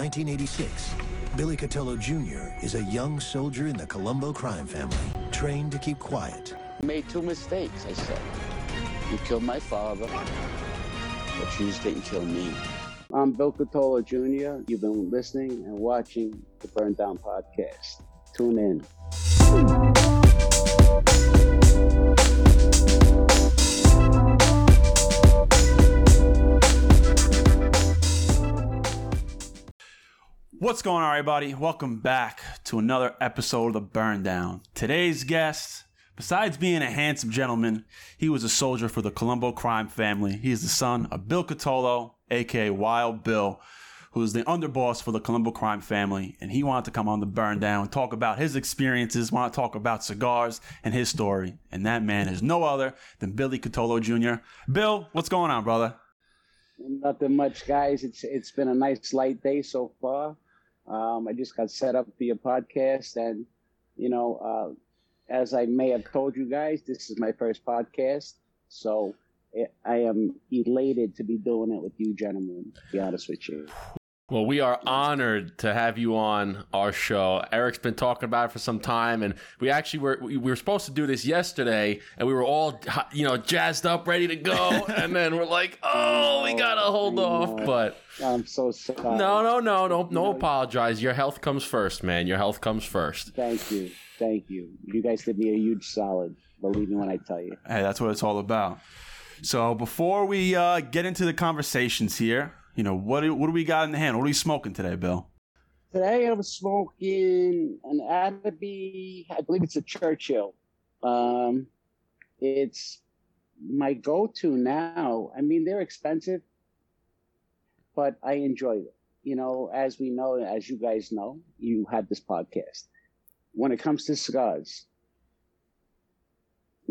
1986, Billy Cutolo Jr. is a young soldier in the Colombo crime family, trained to keep quiet. made two mistakes, I said. You killed my father, but you just didn't kill me. I'm Bill Cutolo Jr. You've been listening and watching the Burn Down Podcast. Tune in. What's going on, everybody? Welcome back to another episode of the Burn Down. Today's guest, besides being a handsome gentleman, he was a soldier for the Colombo crime family. He is the son of Bill Cutolo, aka Wild Bill, who is the underboss for the Colombo crime family, and he wanted to come on the Burn Down talk about his experiences, want to talk about cigars and his story. And that man is no other than Billy Cutolo Jr. Bill, what's going on, brother? Nothing much, guys. It's it's been a nice light day so far. Um, I just got set up for your podcast, and you know, uh, as I may have told you guys, this is my first podcast, so I am elated to be doing it with you, gentlemen. To be honest with you. Well, we are honored to have you on our show. Eric's been talking about it for some time, and we actually were we were supposed to do this yesterday, and we were all you know jazzed up, ready to go, and then we're like, oh, we gotta hold I off. know. But I'm so sorry. no, no, no, no, no, apologize. Your health comes first, man. Your health comes first. Thank you, thank you. You guys did me a huge solid. Believe me when I tell you. Hey, that's what it's all about. So before we uh, get into the conversations here, you know what do, what do we got in the hand? What are we smoking today, Bill? Today I'm smoking an Abbey. I believe it's a Churchill. Um, it's my go-to now. I mean, they're expensive, but I enjoy it. You know, as we know, as you guys know, you have this podcast. When it comes to cigars,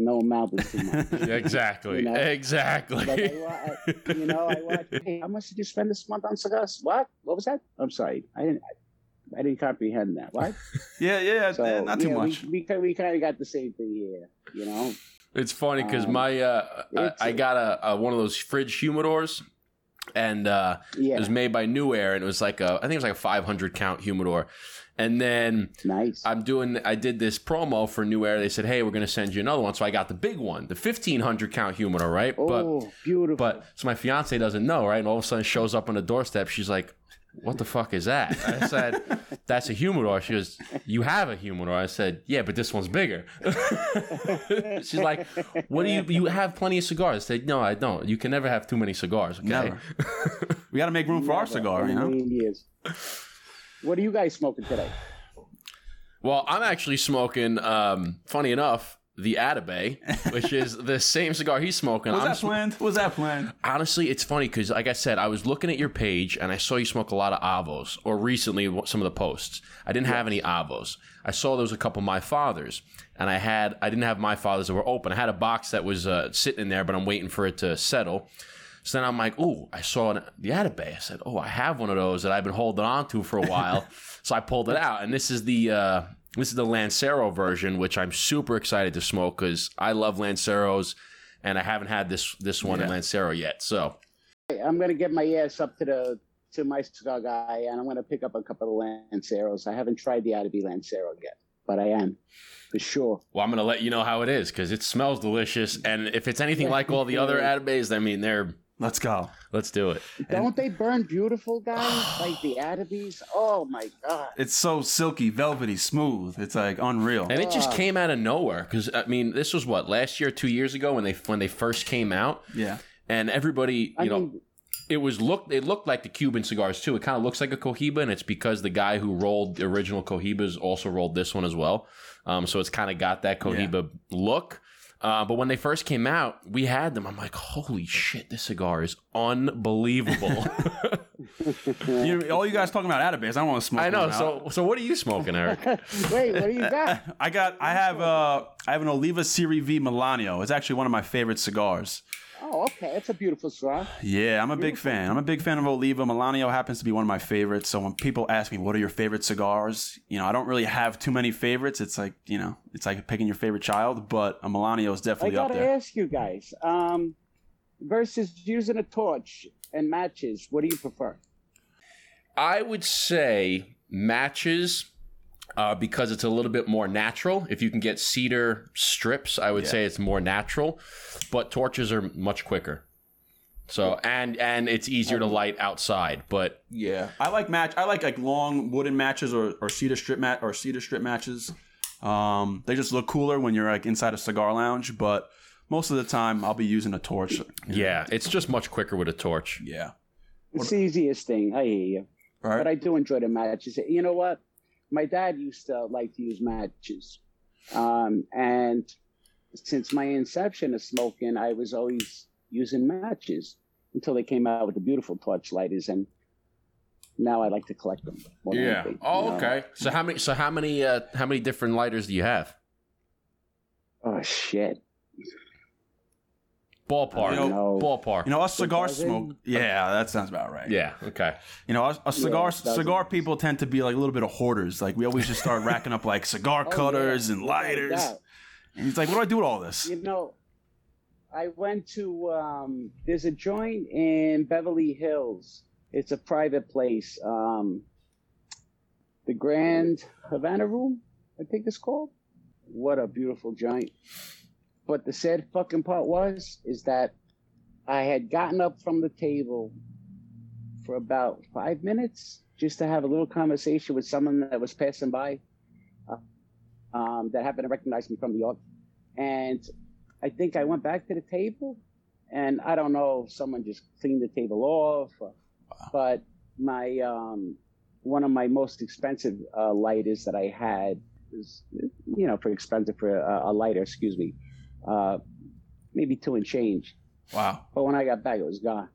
no amount is too much. Exactly. You know, exactly. Like I, I- you know, I watch. Hey, how much did you spend this month on cigars? What? What was that? I'm sorry, I didn't. I didn't comprehend that. What? Yeah, yeah, So not too yeah, much. We, we, we kind of got the same thing here. You know. It's funny because Um, my uh, I, it's I a- got a, a one of those fridge humidors, and uh, Yeah. it was made by New Air, and it was like a I think it was like a 500 count humidor, and then nice. I'm doing I did this promo for New Air. They said, hey, we're gonna send you another one, so I got the big one, the 1500 count humidor, right? But oh, beautiful. but so my fiance doesn't know, right? And all of a sudden shows up on the doorstep. She's like, "What the fuck is that?" I said, "That's a humidor." She goes, "You have a humidor?" I said, "Yeah, but this one's bigger." She's like, "What do you? You have plenty of cigars?" I said, "No, I don't. You can never have too many cigars." Okay. Never. We got to make room for our cigar, you a know. million years. What are you guys smoking today? Well, I'm actually smoking. Um, funny enough, the Atabey, which is the same cigar he's smoking. Was I'm that sm- planned? Was that planned? Honestly, it's funny because, like I said, I was looking at your page and I saw you smoke a lot of avos, or recently some of the posts. I didn't have any avos. I saw there was a couple of my fathers, and I had I didn't have my fathers that were open. I had a box that was uh, sitting in there, but I'm waiting for it to settle. So then I'm like, oh, I saw an, the Atabey. I said, oh, I have one of those that I've been holding on to for a while. so I pulled it out, and this is the uh, this is the Lancero version, which I'm super excited to smoke because I love Lanceros, and I haven't had this this one in Lancero yet. So I'm gonna get my ass up to the to my cigar guy, and I'm gonna pick up a couple of Lanceros. I haven't tried the Abbey Lancero yet, but I am for sure. Well, I'm gonna let you know how it is because it smells delicious, and if it's anything like all the other Atabeys, I mean, they're Let's go. let's do it. Don't they burn beautiful, guys? like the Addies? Oh my god! It's so silky, velvety, smooth. It's like unreal. And it just came out of nowhere because I mean, this was what last year, two years ago when they when they first came out, Yeah. and everybody, you I know, mean, it was looked it looked like the Cuban cigars too. It kind of looks like a Cohiba, and it's because the guy who rolled the original Cohibas also rolled this one as well. Um, so it's kind of got that Cohiba look. Uh, but when they first came out, we had them. I'm like, holy shit, this cigar is unbelievable. You, all you guys talking about Atabeys, I don't want to smoke. I know. one out. So, so what are you smoking, Eric? wait, what do you got? I got, I have, uh, I have an Oliva Serie V Melanio. It's actually one of my favorite cigars. Oh, okay, it's a beautiful cigar. Yeah, I'm a big fan. I'm a big fan of Oliva. Melanio happens to be one of my favorites. So when people ask me, what are your favorite cigars? You know, I don't really have too many favorites. It's like, you know, it's like picking your favorite child, but a Melanio is I definitely up there. I gotta ask you guys, um, versus using a torch and matches, what do you prefer? I would say matches uh, because it's a little bit more natural. If you can get cedar strips, I would Yeah. say it's more natural, but torches are much quicker. So and and it's easier to light outside, but Yeah, I like match. I like like long wooden matches or, or cedar strip mat or cedar strip matches. Um, they just look cooler when you're like inside a cigar lounge. But most of the time, I'll be using a torch. yeah, it's just much quicker with a torch. Yeah. It's the easiest thing. I hear you. All right. But I do enjoy the matches. You know what? My dad used to like to use matches. Um, and since my inception of smoking, I was always using matches until they came out with the beautiful torch lighters. And now I like to collect them. Yeah. anything, Oh, know? okay. So how many? So how many? Uh, how many different lighters do you have? Oh, shit. Ballpark. I don't know. Ballpark. You know, us cigar smoke. Yeah, that sounds about right. yeah. Okay. You know, us, us cigar dozens. cigar people tend to be like a little bit of hoarders. Like we always just start racking up like cigar Oh, cutters yeah, and lighters. doubt. And he's like, "What do I do with all this?" You know, I went to um, there's a joint in Beverly Hills. It's a private place. Um, the Grand Havana Room, I think it's called. What a beautiful joint. But the sad fucking part was is that I had gotten up from the table for about five minutes just to have a little conversation with someone that was passing by uh, um, that happened to recognize me from the audience. And I think I went back to the table, and I don't know if someone just cleaned the table off, or, but my um, one of my most expensive uh, lighters that I had was, you know, for expensive for a, a lighter, excuse me, uh, maybe two and change. Wow. But when I got back, it was gone.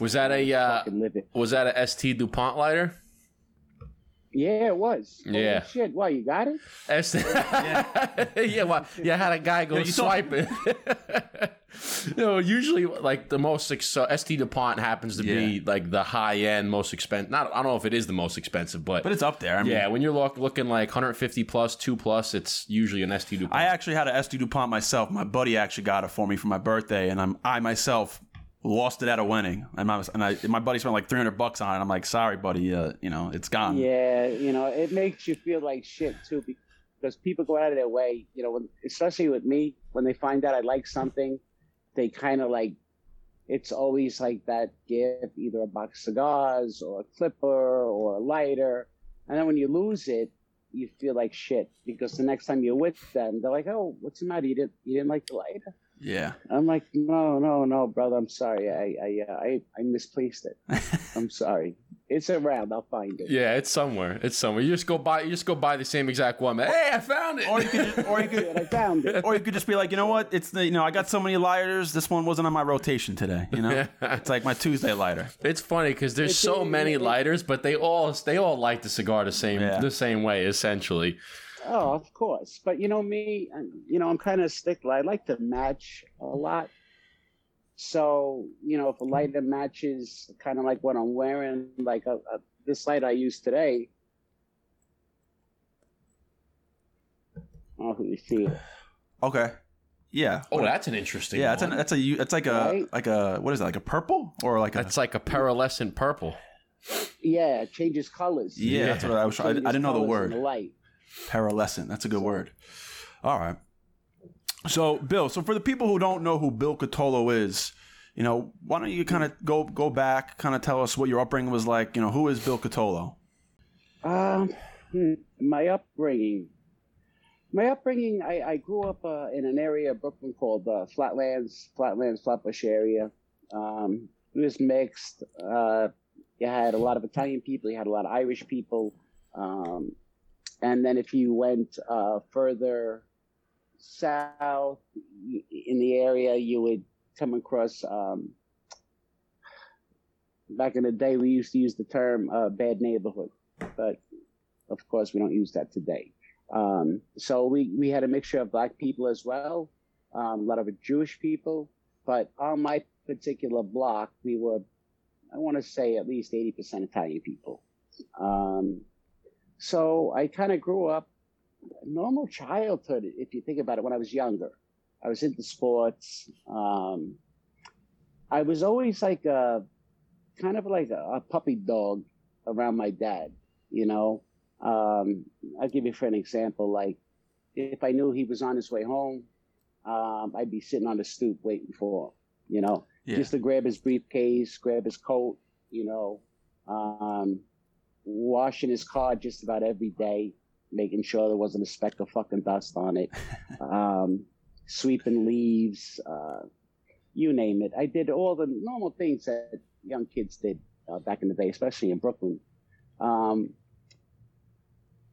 Was that a uh, Fucking live it. was that a ST Dupont lighter? Yeah, it was. Holy Yeah. shit. Why you got it? ST- yeah. well, yeah. I had a guy go Yeah, you saw- swipe it. you know, usually like the most ex- so ST Dupont happens to be like the high end, most expensive. Not I don't know if it is the most expensive, but, But it's up there. I mean, yeah, when you're look, looking like 150 plus, two plus, it's usually an ST Dupont. I actually had a SD Dupont myself. My buddy actually got it for me for my birthday, and I'm I myself lost it at a wedding. And my and I my buddy spent like 300 bucks on it. I'm like, sorry, buddy, uh, you know, it's gone. Yeah, you know, it makes you feel like shit too because people go out of their way, you know, when, especially with me, when they find out I like something, they kind of like, it's always like that gift, either a box of cigars or a clipper or a lighter. And then when you lose it, you feel like shit because the next time you're with them, they're like, oh, what's the matter? You didn't, you didn't like the lighter? Yeah. I'm like, no, no, no, brother. I'm sorry. I, I, uh, I, I misplaced it. I'm sorry. It's around. I'll find it. yeah, it's somewhere. It's somewhere. You just go buy. You just go buy the same exact one. Man. Hey, I found it. Or you could, just, or you And I found it. or you could just be like, you know what? It's the, you know, I got so many lighters. This one wasn't on my rotation today. You know, it's like my Tuesday lighter. It's funny because there's so It's- many lighters, but they all they all light the cigar the same Yeah. the same way essentially. Oh, of course. But you know me, you know I'm kind of a stickler. I like to match a lot. So you know, if a lighter matches kind of like what I'm wearing, like a, a, this light I use today. Oh, you see it? Okay. Yeah. Oh, that's an interesting. yeah. That's an, that's a u- it's like a Right? like a what is that? Like a purple or like a that's like a pearlescent purple. Yeah, it changes colors. yeah. That's what I was. I, I didn't know the word. The light. Pearlescent. That's a good word. All right. So, Bill, so for the people who don't know who Bill Cutolo is, you know, why don't you kind of go go back, kind of tell us what your upbringing was like? You know, who is Bill Cutolo? Um, hmm, my upbringing. My upbringing, I, I grew up uh, in an area of Brooklyn called uh, Flatlands, Flatlands, Flatbush area. Um, it was mixed. Uh, you had a lot of Italian people, you had a lot of Irish people. Um, and then if you went uh, further south in the area, you would come across. Um, back in the day, we used to use the term uh, "bad neighborhood," but of course, we don't use that today. Um, so we we had a mixture of black people as well, um, a lot of Jewish people, but on my particular block, we were, I want to say, at least eighty percent Italian people. Um, so I kind of grew up normal childhood, if you think about it. When I was younger, I was into sports. Um, I was always like a kind of like a, a puppy dog. around my dad. You know, um, I'll give you for an example. Like, if I knew he was on his way home, um, I'd be sitting on the stoop waiting for him. You know, Yeah. just to grab his briefcase, grab his coat. You know, um, washing his car just about every day, making sure there wasn't a speck of fucking dust on it. um, sweeping leaves, uh, you name it. I did all the normal things that young kids did uh, back in the day, especially in Brooklyn. Um,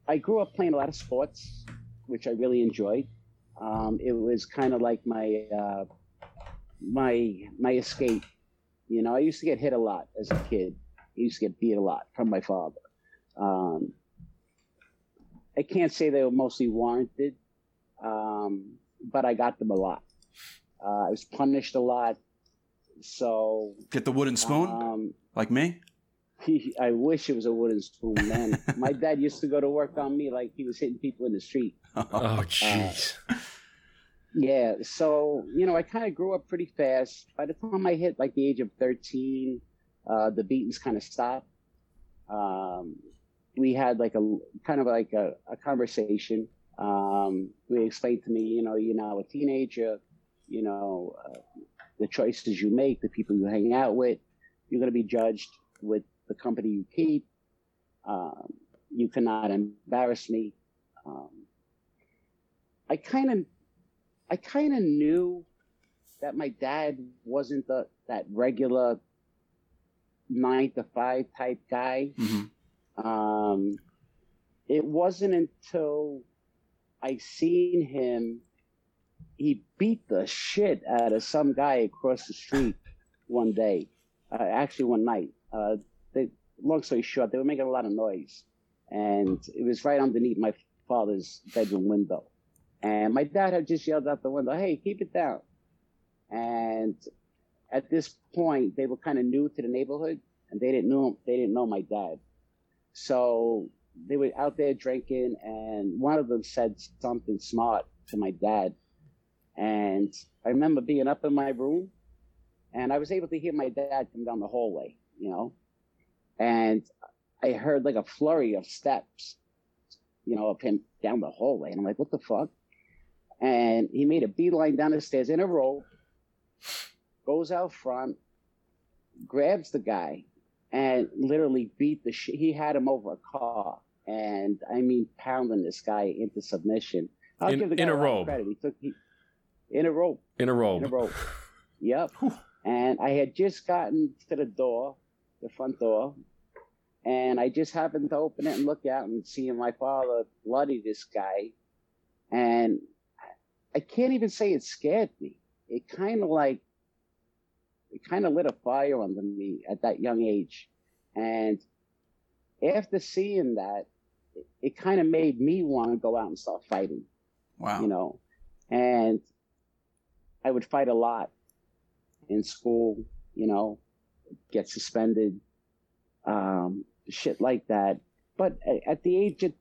I grew up playing a lot of sports, which I really enjoyed. Um, it was kind of like my uh, my my escape. You know, I used to get hit a lot as a kid. I used to get beat a lot from my father. Um, I can't say they were mostly warranted, um, but I got them a lot. Uh, I was punished a lot, so Get the wooden spoon um, like me. he, I wish it was a wooden spoon, man. My dad used to go to work on me like he was hitting people in the street. Oh, jeez. Yeah, so you know, I kind of grew up pretty fast. By the time I hit like the age of thirteen, uh, the beatings kind of stopped. Um, we had like a kind of like a, a conversation. Um, we explained to me, you know, you're now a teenager. You know, uh, the choices you make, the people you hang out with, you're going to be judged with the company you keep. Um, you cannot embarrass me. Um, I kind of I kind of knew that my dad wasn't the that regular nine to five type guy. hmm Um, it wasn't until I seen him, he beat the shit out of some guy across the street one day, uh, actually one night. Uh, they, long story short, they were making a lot of noise, and it was right underneath my father's bedroom window. And my dad had just yelled out the window, "Hey, keep it down!" And at this point, they were kind of new to the neighborhood, and they didn't know they didn't know my dad. So they were out there drinking, and one of them said something smart to my dad. And I remember being up in my room, and I was able to hear my dad come down the hallway, you know, and I heard like a flurry of steps, you know, of him down the hallway, and I'm like, what the fuck? And he made a beeline down the stairs in a row, goes out front, grabs the guy, and literally beat the shit. He had him over a car, and I mean pounding this guy into submission. I'll In- give the guy in a robe. Credit. He took he, in a rope. In a rope In a robe. rope. Yep. And I had just gotten to the door, the front door, and I just happened to open it and look out and see my father bloody this guy. And I can't even say it scared me. It kind of like, kind of lit a fire under me at that young age. And after seeing that, it, it kind of made me want to go out and start fighting Wow. you know, and I would fight a lot in school, you know, get suspended, um, shit like that. But at the age of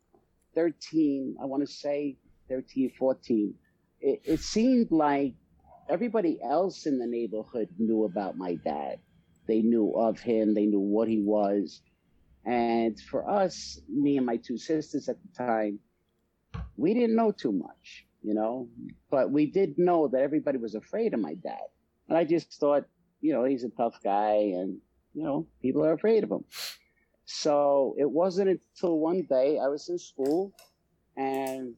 13, I want to say 13, 14, it, it seemed like everybody else in the neighborhood knew about my dad. They knew of him, they knew what he was. And for us, me and my two sisters at the time, we didn't know too much, you know, but we did know that everybody was afraid of my dad. And I just thought, you know, he's a tough guy and, you know, people are afraid of him. So it wasn't until one day I was in school and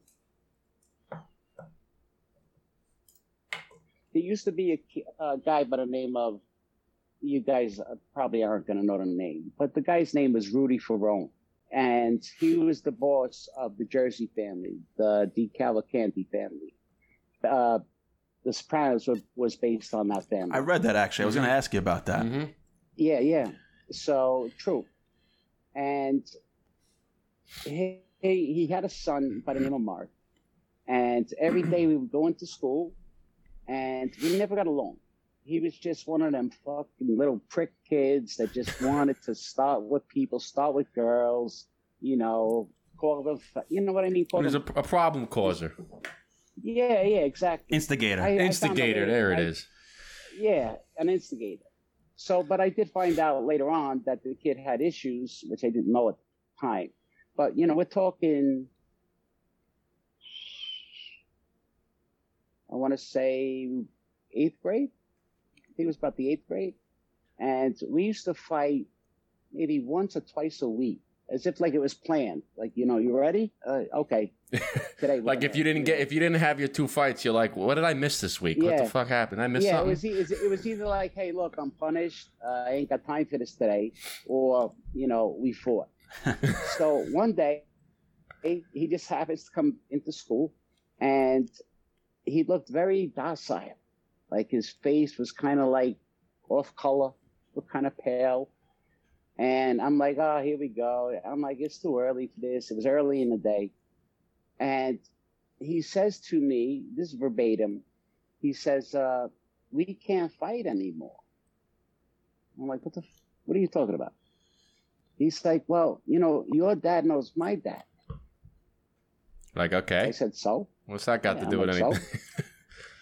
there used to be a, a guy by the name of, you guys uh, probably aren't going to know the name, but the guy's name was Rudy Ferrone and he was the boss of the Jersey family, the DeCavalcante family. Uh, the Sopranos was, was based on that family. I read that actually. I was going to ask you about that. hmm Yeah, yeah. So true. And he, he he had a son by the name of Mark, and every day we would go into school, and we never got along. He was just one of them fucking little prick kids that just wanted to start with people, start with girls, you know, call them, you know what I mean? Call He's a, them, a problem causer. yeah, yeah, exactly. Instigator. I- I Instigator. out There it I- is. Yeah, an instigator. So, but I did find out later on that the kid had issues, which I didn't know at the time. But you know, we're talking. I want to say eighth grade. I think it was about the eighth grade, and we used to fight maybe once or twice a week, as if like it was planned. Like you know, you ready? Uh, okay. Today, Like if you didn't get if you didn't have your two fights, you're like, what did I miss this week? What the fuck happened? I missed yeah, it something. was, e- it was it was either like, hey, look, I'm punished. Uh, I ain't got time for this today, or you know, we fought. so one day, he, he just happens to come into school, and he looked very docile. Like his face was kind of like off color, looked kind of pale. And I'm like, oh, here we go. I'm like, it's too early for this. It was early in the day. And he says to me, this is verbatim, he says, uh, we can't fight anymore. I'm like, what the, f- what are you talking about? He's like, well, you know, your dad knows my dad. Like, okay. I said, so? what's that got Yeah, to do I'm with like, anything?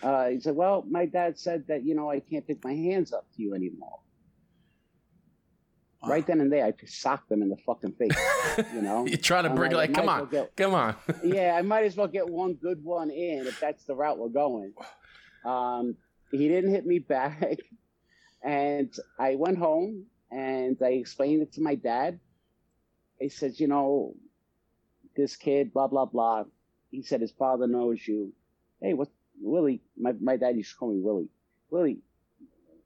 Uh, he said, well, my dad said that, you know, I can't pick my hands up to you anymore. Right then and there, I just socked them in the fucking face, you know? You're trying to I'm bring like, I come on, well get- come on. yeah, I might as well get one good one in if that's the route we're going. Um, he didn't hit me back, and I went home and I explained it to my dad. He says, you know, this kid, blah blah blah. He said his father knows you. Hey, what, Willie? My my dad used to call me Willie. Willie,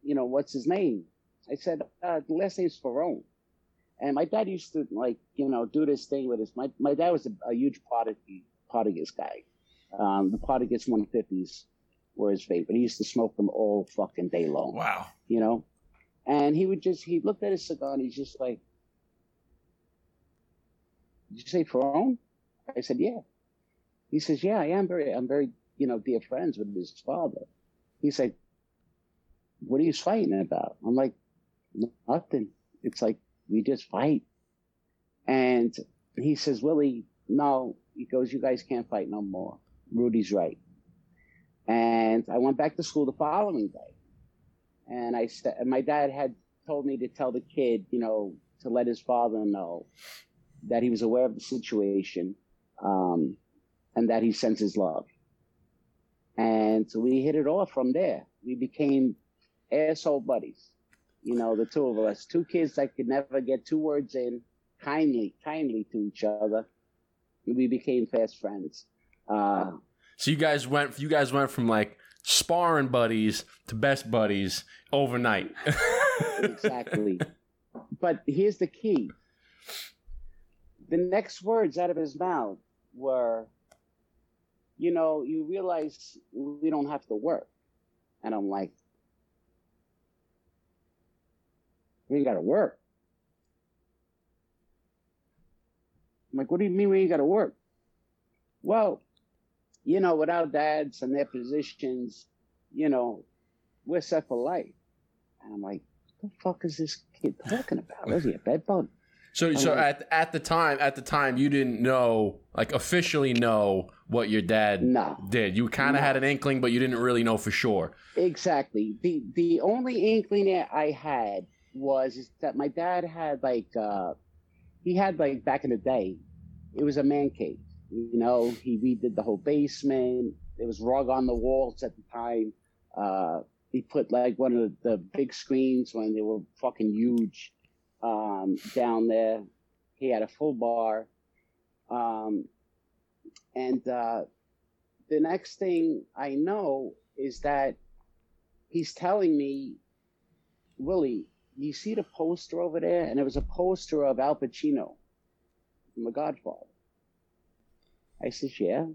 you know what's his name? I said uh, the last name's Ferrone. And my dad used to like, you know, do this thing with his. My my dad was a, a huge Partagas guy. Um, the Partagas 150s were his favorite. But he used to smoke them all fucking day long, Wow. you know. And he would just he looked at his cigar and he's just like, "Did you say Ferrone?" I said, "Yeah." He says, "Yeah, I am very I'm very you know dear friends with his father." He said, "What are you fighting about?" I'm like, "Nothing." It's like we just fight. And he says, Willie, no. He goes, you guys can't fight no more. Rudy's right. And I went back to school the following day. And I said, my dad had told me to tell the kid, you know, to let his father know that he was aware of the situation um, and that he sends his love. And so we hit it off from there. We became asshole buddies you know, the two of us, two kids that could never get two words in kindly, kindly to each other. We became fast friends. Uh, So you guys went, you guys went from like sparring buddies to best buddies overnight. exactly. but here's the key. The next words out of his mouth were, you know, you realize we don't have to work. And I'm like, we ain't got to work. I'm like, what do you mean we ain't got to work? Well, you know, without dads and their positions, you know, we're set for life. And I'm like, What the fuck is this kid talking about? Was he a bed So, so at at the time, at the time, you didn't know, like officially know what your dad No. did. You kind of No. had an inkling, but you didn't really know for sure. Exactly. The the only inkling that I had was that my dad had like uh he had like back in the day, it was a man cave. You know, he redid the whole basement. There was rug on the walls at the time. Uh he put like one of the big screens when they were fucking huge um down there. He had a full bar. Um and uh the next thing I know is that he's telling me, Willie, you see the poster over there? And it was a poster of Al Pacino from The Godfather. I says, yeah.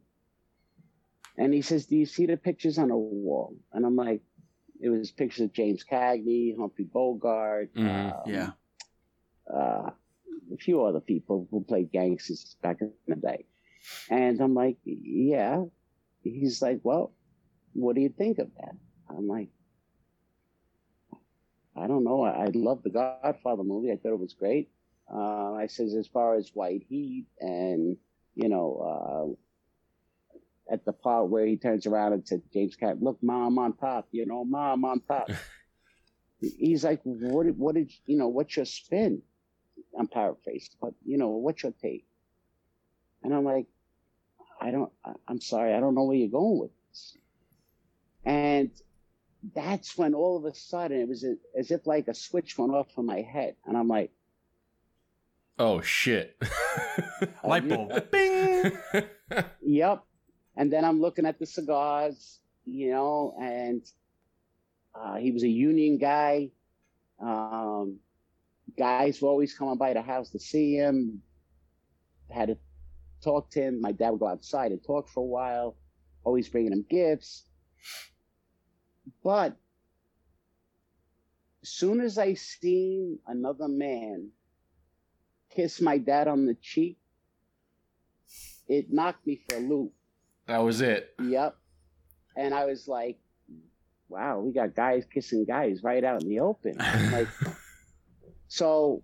And he says, do you see the pictures on the wall? And I'm like, it was pictures of James Cagney, Humphrey Bogart, Mhm, um, Yeah. Uh, a few other people who played gangsters back in the day. And I'm like, yeah. He's like, well, what do you think of that? I'm like, I don't know. I, I love the Godfather movie. I thought it was great. Uh, I says, as far as White Heat and, you know, uh, at the part where he turns around and said, James Cat, look, mom on top, you know, mom on top. he's like, what, what did, you know, what's your spin? I'm paraphrasing, but you know, what's your take? And I'm like, I don't, I'm sorry, I don't know where you're going with this. And that's when all of a sudden it was a, as if like a switch went off in my head. And I'm like, Oh shit. Light bulb. Bing. Yep. And then I'm looking at the cigars, you know, and uh, he was a union guy. Um, guys were always coming by the house to see him. Had to talk to him. My dad would go outside and talk for a while, always bringing him gifts. But as soon as I seen another man kiss my dad on the cheek, it knocked me for a loop. that was it. Yep. And I was like, wow, we got guys kissing guys right out in the open. like, so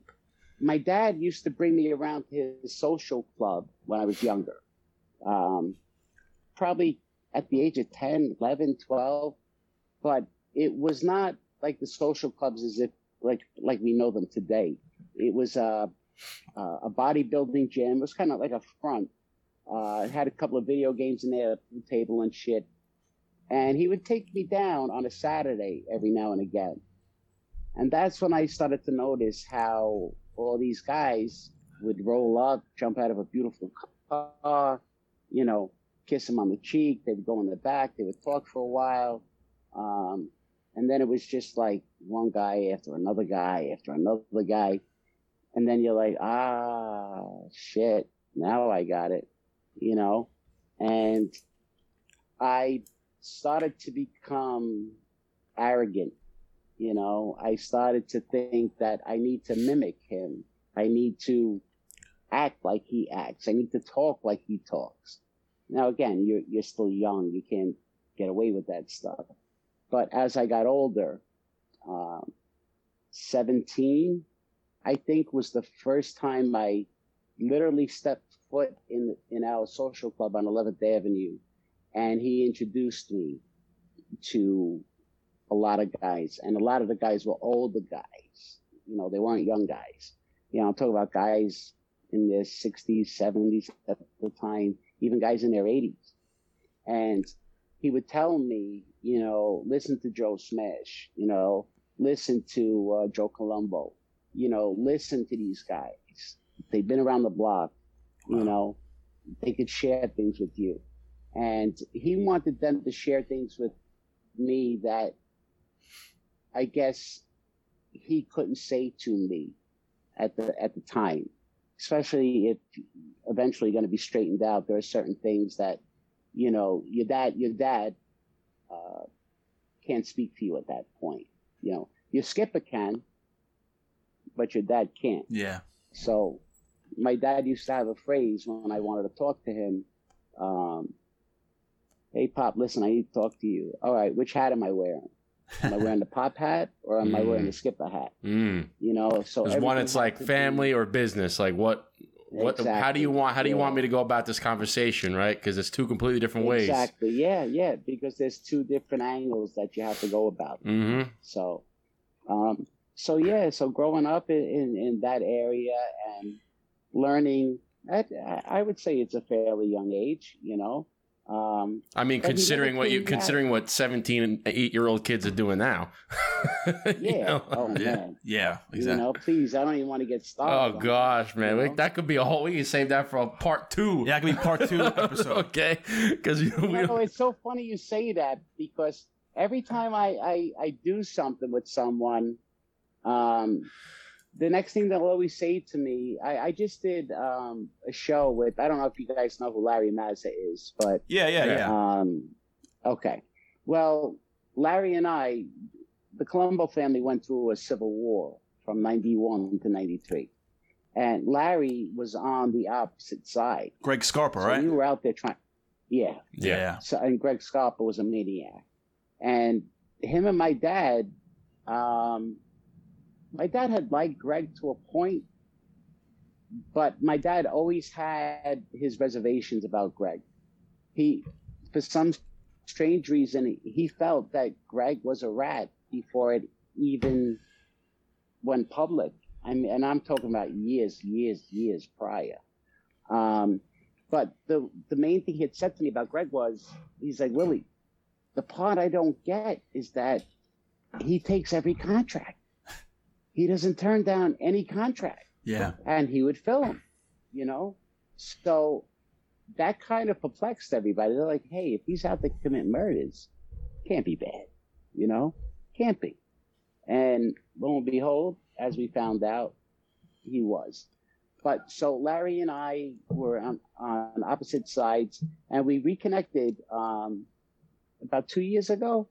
my dad used to bring me around to his social club when I was younger. Um, probably at the age of 10, 11, 12. But it was not like the social clubs as if like like we know them today. It was a, a bodybuilding gym. It was kind of like a front. Uh, it had a couple of video games in there, a table and shit. And he would take me down on a Saturday every now and again. And that's when I started to notice how all these guys would roll up, jump out of a beautiful car, you know, kiss him on the cheek. They would go in the back. They would talk for a while. Um, and then it was just like one guy after another guy after another guy. And then you're like, ah, shit, now I got it, you know? And I started to become arrogant. You know, I started to think that I need to mimic him. I need to act like he acts. I need to talk like he talks. Now, again, you're, you're still young. You can't get away with that stuff. But as I got older, um, 17, I think was the first time I literally stepped foot in, in our social club on 11th Avenue. And he introduced me to a lot of guys. And a lot of the guys were older guys. You know, they weren't young guys. You know, I'm talking about guys in their 60s, 70s at the time, even guys in their 80s. And he would tell me, you know, listen to Joe Smash, you know, listen to uh, Joe Colombo, you know, listen to these guys. They've been around the block, you know, they could share things with you. And he wanted them to share things with me that I guess he couldn't say to me at the at the time, especially if eventually going to be straightened out. There are certain things that you know your dad your dad uh, can't speak to you at that point. You know your skipper can, but your dad can't. Yeah. So my dad used to have a phrase when I wanted to talk to him. Um, hey pop, listen, I need to talk to you. All right, which hat am I wearing? Am I wearing the pop hat or am I wearing the skip skipper hat? Mm. You know, so There's one it's like family or business. Like what what how do you want how do you Yeah. want me to go about this conversation, right? Because it's two completely different ways. Exactly. Yeah, yeah. Because there's two different angles that you have to go about. Mm-hmm. So, um, so yeah. So growing up in, in, in that area and learning, at, I would say it's a fairly young age. You know. Um, I mean, considering what you came back. considering what 17 and 8 year old kids are doing now. You yeah. know? Oh Yeah. man. Yeah. You Exactly. know, please. I don't even want to get started. Oh gosh, man, you We- know? that could be a whole. We can save that for a part two. Yeah, it could be part two episode. okay, because You know, don't. it's so funny you say that because every time I, I, I do something with someone, um, the next thing they'll always say to me, I, I just did um, a show with, I don't know if you guys know who Larry Mazza is, but Yeah, yeah, Yeah. yeah. um, okay. Well, Larry and I, the Colombo family went through a civil war from 91 to 93. And Larry was on the opposite side. Greg Scarpa, So right? we were out there trying, yeah. Yeah. So, and Greg Scarpa was a maniac. And him and my dad, um, my dad had liked Greg to a point, but my dad always had his reservations about Greg. He, for some strange reason, he felt that Greg was a rat before it even went public. I mean, and I'm talking about years, years, years prior. Um, but the the main thing he had said to me about Greg was, he's like, Willie, the part I don't get is that he takes every contract. He doesn't turn down any contract, Yeah. and he would fill them. You know, so that kind of perplexed everybody. They're like, hey, if he's out to commit murders, can't be bad. You know, can't be. And lo and behold, as we found out, he was. But so Larry and I were on, on opposite sides, and we reconnected um, about two years ago,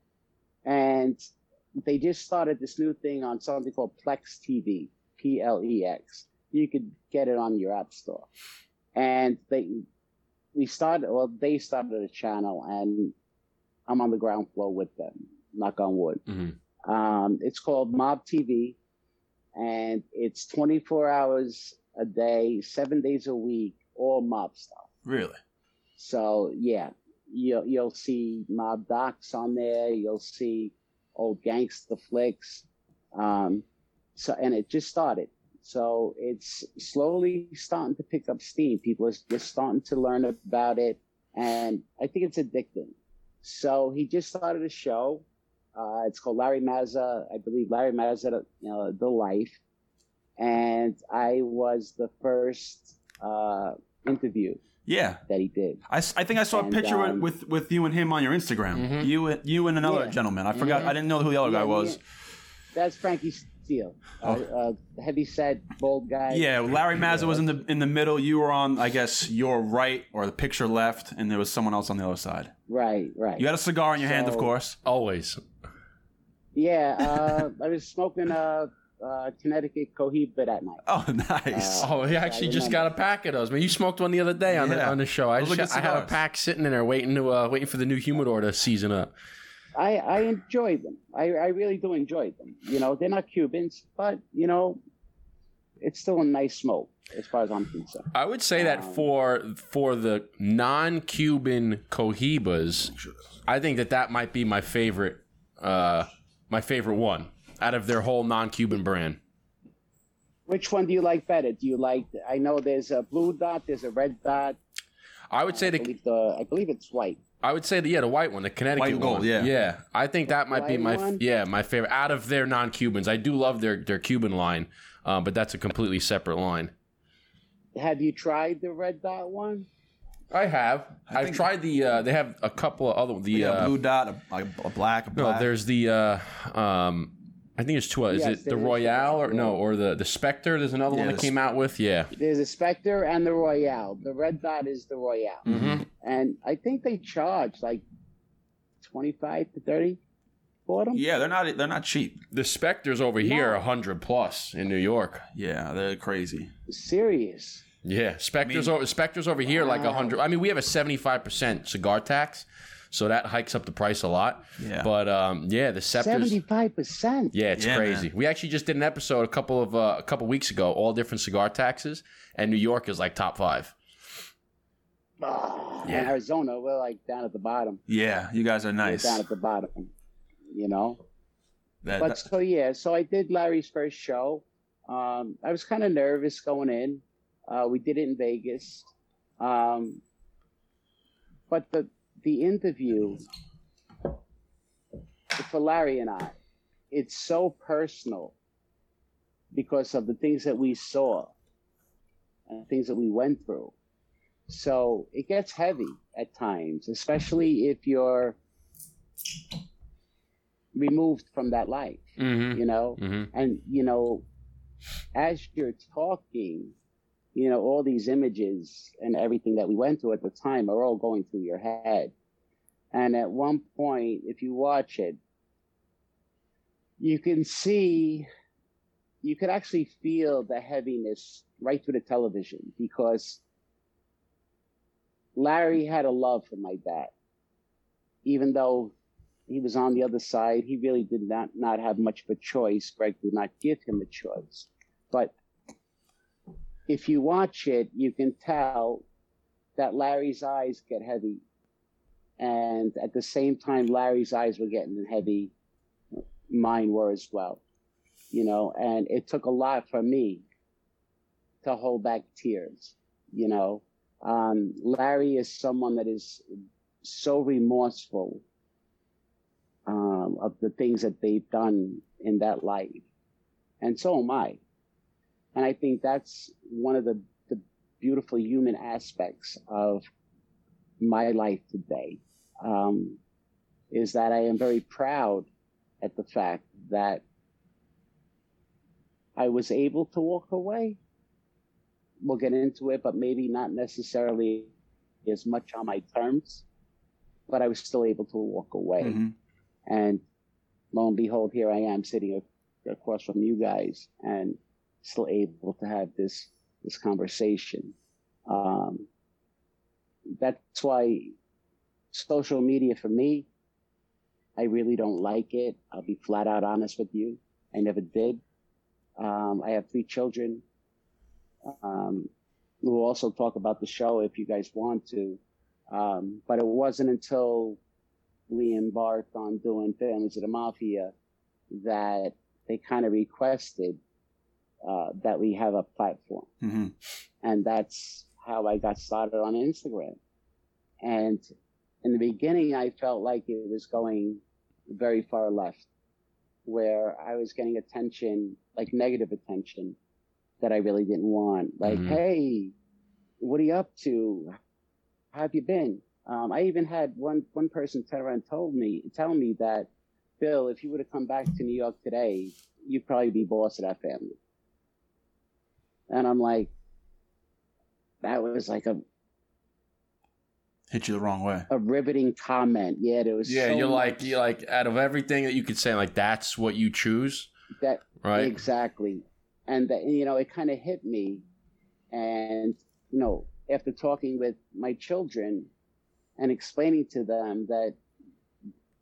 and they just started this new thing on something called Plex TV, P L E X. You could get it on your app store, and they we started. Well, they started a channel, and I'm on the ground floor with them. Knock on wood. Mhm. Um, it's called Mob TV, and it's 24 hours a day, seven days a week, all mob stuff. Really? So yeah, you'll you'll see mob docs on there. You'll see old gangster flicks. Um, so and it just started. So it's slowly starting to pick up steam. People are just starting to learn about it, and I think it's addicting. So he just started a show. Uh, it's called Larry Mazza. I believe Larry Mazza, you know, the life. And I was the first uh, interview Yeah. that he did. I, I think I saw a picture um, with with you and him on your Instagram. Mhm. You and- you and another Yeah. gentleman. I forgot. Mhm. I didn't know who the other guy was. yeah. That's Frankie Steele, uh, uh, heavy set, bold guy. Yeah, Larry Mazza was in the in the middle. You were on, I guess, your right or the picture left, and there was someone else on the other side. Right, right. You had a cigar in your hand, of course. Always. Yeah, uh, I was smoking a, uh Connecticut Cohiba that night. Oh, nice. Uh, Oh, he actually just got a pack of those. Man, you smoked one the other day on the on the show. I, Those are just, good I had a pack sitting in there waiting to uh, waiting for the new humidor to season up. I, I enjoyed them. I, I really do enjoy them. You know, they're not Cubans, but you know, it's still a nice smoke as far as I'm concerned. I would say that Um, for for the non-Cuban cohibas, I think that that might be my favorite uh, my favorite one out of their whole non-Cuban brand. Which one do you like better? Do you like? I know there's a blue dot, there's a red dot. I would say I the believe, the, I believe it's white. I would say the yeah the white one, the Connecticut White gold, one. yeah. yeah. I think that might be my one? yeah my favorite out of their non-Cubans. I do love their their Cuban line, um, but that's a completely separate line. Have you tried the red dot one? I have. I I've tried the. Uh, they have a couple of other. The Yeah, uh, blue dot, a, a, a black, a no, there's the. Uh, um, I think it's two. Is Yes, it the. Royale or no or the the Spectre? There's another Yeah, one that the came out with. Yeah. There's a Spectre and the Royale. The red dot is the Royale. Mm-hmm. And I think they charge like 25 to 30 for them. yeah, they're not they're not cheap. The Spectres over here No. are hundred plus in New York. Yeah, they're crazy. Serious. Yeah, Spectres I mean- over Spectres over here like Wow. hundred. I mean, we have a seventy five percent cigar tax, so that hikes up the price a lot. Yeah. But um, yeah, the Scepters. 75%. Yeah, it's Yeah, crazy. man. We actually just did an episode a couple of uh, a couple weeks ago, all different cigar taxes, and New York is like top five. Ah, Yeah. In Arizona, we're like down at the bottom. Yeah, you guys are nice. We're down at the bottom, you know? That- But that- so, yeah, so I did Larry's first show. Um, I was kind of nervous going in. Uh, we did it in Vegas. Um, but the, the interview for Larry and I, it's so personal because of the things that we saw and things that we went through. So it gets heavy at times, especially if you're removed from that life, Mm-hmm. you know? Mm-hmm. And, you know, as you're talking, you know, all these images and everything that we went through at the time are all going through your head. And at one point, if you watch it, you can see, you could actually feel the heaviness right through the television because Larry had a love for my dad. Even though he was on the other side, he really did not, not have much of a choice. Greg did not give him a choice. But if you watch it, you can tell that Larry's eyes get heavy. And at the same time, Larry's eyes were getting heavy. mine were as well. You know, and it took a lot for me to hold back tears. You know, um, Larry is someone that is so remorseful um, of the things that they've done in that life, and so am I. And I think that's one of the, the beautiful human aspects of my life today. Um, is that I am very proud at the fact that I was able to walk away. We'll get into it, but maybe not necessarily as much on my terms, but I was still able to walk away. Mm-hmm. And lo and behold, here I am sitting across from you guys and still able to have this, this conversation. Um, that's why social media for me, I really don't like it. I'll be flat out honest with you. I never did. Um, I have three children. Um, we'll also talk about the show if you guys want to. Um, but it wasn't until we embarked on doing Families of the Mafia that they kind of requested uh, that we have a platform. Mm-hmm. And that's how I got started on Instagram. And in the beginning, I felt like it was going very far left, where I was getting attention, like negative attention, that I really didn't want. Like, Mhm. hey, what are you up to? How have you been? Um, I even had one one person turn around and told me, tell me that, Bill, if you were to come back to New York today, you'd probably be boss of that family. And I'm like, that was like a, Hit you the wrong way. a riveting comment. Yeah, it was. Yeah, so you're like you're like out of everything that you could say, like that's what you choose, that right? exactly, and that you know it kind of hit me, and you know after talking with my children, and explaining to them that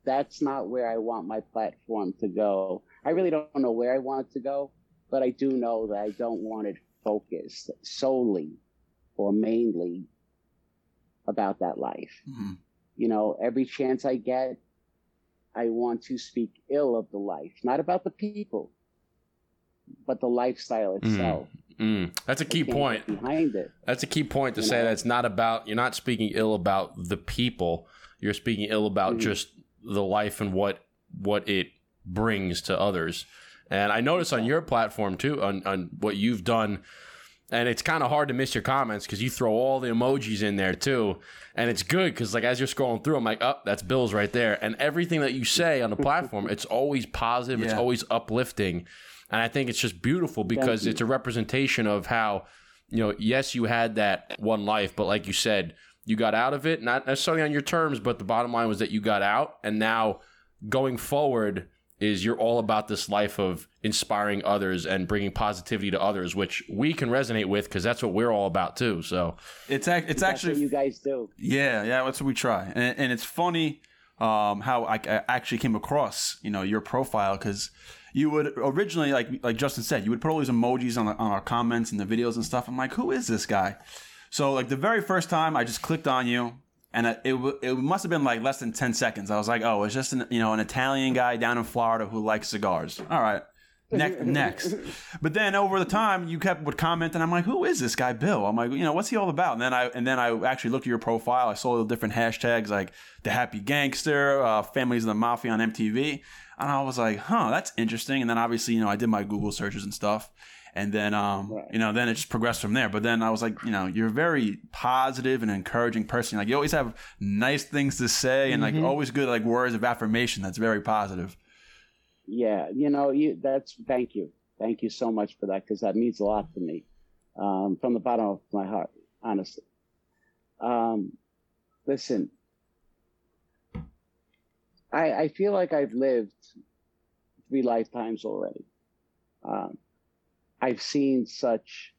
that's not where I want my platform to go. I really don't know where I want it to go, but I do know that I don't want it focused solely or mainly about that life. Mhm. You know, every chance I get, I want to speak ill of the life, not about the people, but the lifestyle itself. Mm, that's a key point. behind it. That's a key point to You say know? that it's not about you're not speaking ill about the people. You're speaking ill about Mhm. just the life and what what it brings to others. And I notice on your platform too, on, on what you've done, and it's kind of hard to miss your comments because you throw all the emojis in there too, and it's good because like as you're scrolling through, I'm like, oh, that's Bill's right there, and everything that you say on the platform, it's always positive, it's always uplifting, and I think it's just beautiful because it's a representation of how you know, yes, you had that one life, but like you said, you got out of it, not necessarily on your terms, but the bottom line was that you got out, and now going forward is you're all about this life of inspiring others and bringing positivity to others, which we can resonate with because that's what we're all about too. So, It's ac- it's That's actually what you guys do. Yeah, yeah, that's what we try, and, and it's funny um, how I, I actually came across you know your profile because you would originally like like Justin said you would put all these emojis on the, on our comments and the videos and stuff. I'm like, who is this guy? So like the very first time I just clicked on you. And it, it w- it must have been like less than ten seconds. I was like, "Oh, it's just an you know an Italian guy down in Florida who likes cigars." All right, next next. But then over the time, you kept would comment, and I'm like, "Who is this guy, Bill?" I'm like, "You know, what's he all about?" And then I and then I actually looked at your profile. I saw the different hashtags like the Happy Gangster, uh, Families of the Mafia on MTV, and I was like, "Huh, that's interesting." And then obviously, you know, I did my Google searches and stuff, and then um, Right. you know, then it just progressed from there. But then I was like, you know, you're a very positive and encouraging person. Like you always have nice things to say, and like always good like words of affirmation. That's very positive. Yeah, you know, you that's thank you, thank you so much for that because that means a lot to me, um, from the bottom of my heart, honestly. Um, listen, I I feel like I've lived three lifetimes already. Um, I've seen such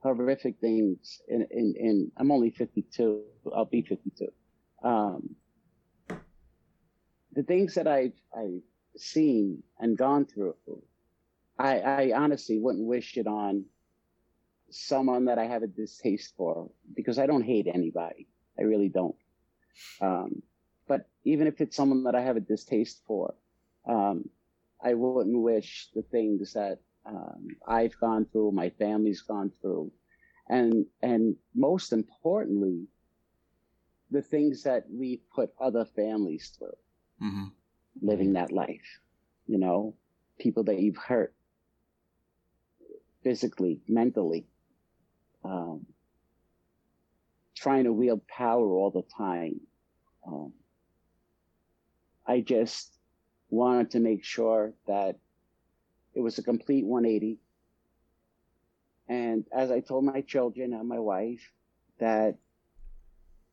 horrific things in, in, in I'm only 52. I'll be 52. Um, the things that I've, I've seen and gone through, I, I honestly wouldn't wish it on someone that I have a distaste for because I don't hate anybody. I really don't. Um, but even if it's someone that I have a distaste for, um, I wouldn't wish the things that um, I've gone through, my family's gone through, and and most importantly, the things that we put other families through, Mm-hmm. living that life. You know, people that you've hurt physically, mentally, um, trying to wield power all the time. Um, I just wanted to make sure that it was a complete 180. And as I told my children and my wife, that,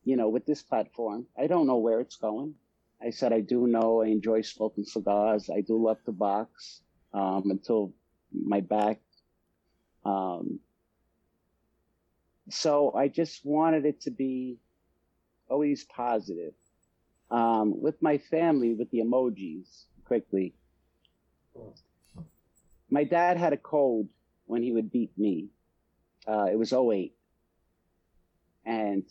you know, with this platform, I don't know where it's going. I said, I do know I enjoy smoking cigars. I do love to box um, until my back. Um, so I just wanted it to be always positive. Um, with my family, with the emojis, quickly. My dad had a cold when he would beat me. Uh, it was 08. And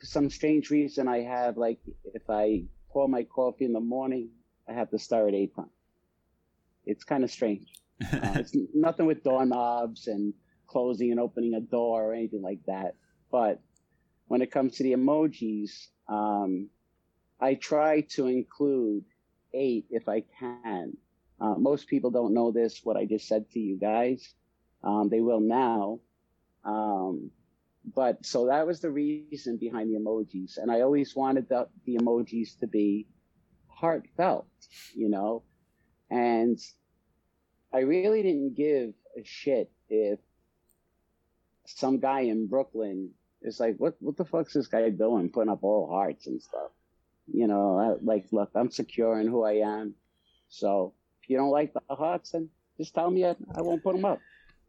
for some strange reason, I have like, if I pour my coffee in the morning, I have to start at eight times. It's kind of strange. Uh, it's nothing with doorknobs and closing and opening a door or anything like that. But when it comes to the emojis, um, I try to include eight if I can. Uh, most people don't know this, what I just said to you guys. Um, they will now. Um, but so that was the reason behind the emojis. And I always wanted the, the emojis to be heartfelt, you know? And I really didn't give a shit if some guy in Brooklyn is like, what, what the fuck's this guy doing? Putting up all hearts and stuff. You know, I, like, look, I'm secure in who I am. So you don't like the hearts, then just tell me I, I won't put them up,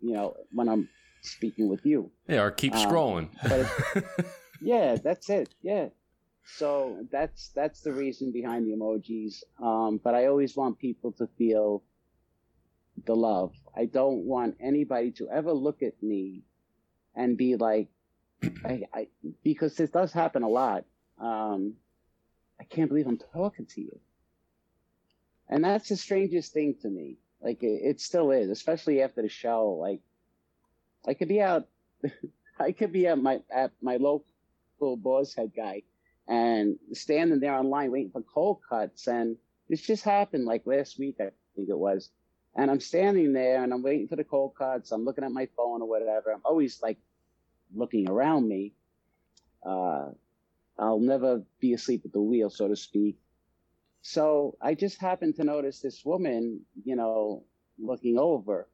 you know, when I'm speaking with you. Yeah, or keep Um, scrolling. but Yeah, that's it. Yeah. So that's that's the reason behind the emojis. Um, but I always want people to feel the love. I don't want anybody to ever look at me and be like, I, I because this does happen a lot. Um, I can't believe I'm talking to you. And that's the strangest thing to me. Like it, it still is, especially after the show. Like I could be out, I could be at my at my local Boar's Head guy, and standing there online waiting for cold cuts. And this just happened like last week, I think it was. And I'm standing there and I'm waiting for the cold cuts. I'm looking at my phone or whatever. I'm always like looking around me. Uh, I'll never be asleep at the wheel, so to speak. So I just happened to notice this woman, you know, looking over,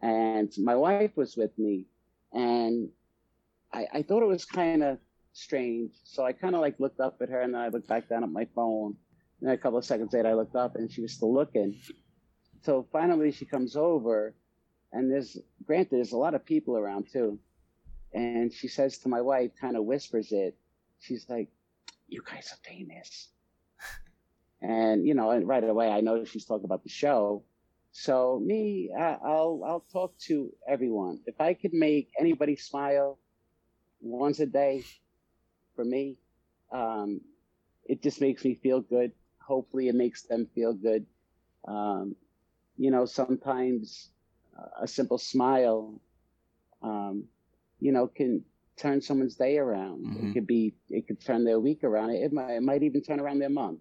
and my wife was with me, and I, I thought it was kind of strange. So I kind of like looked up at her, and then I looked back down at my phone. And a couple of seconds later, I looked up, and she was still looking. So finally, she comes over, and there's granted there's a lot of people around too, and she says to my wife, kind of whispers it. She's like, "You guys are famous." And you know, and right away I know she's talking about the show. So me, I, I'll I'll talk to everyone. If I could make anybody smile once a day, for me, um, it just makes me feel good. Hopefully, it makes them feel good. Um, you know, sometimes a simple smile, um, you know, can turn someone's day around. Mhm. It could be, it could turn their week around. It might, it might even turn around their month.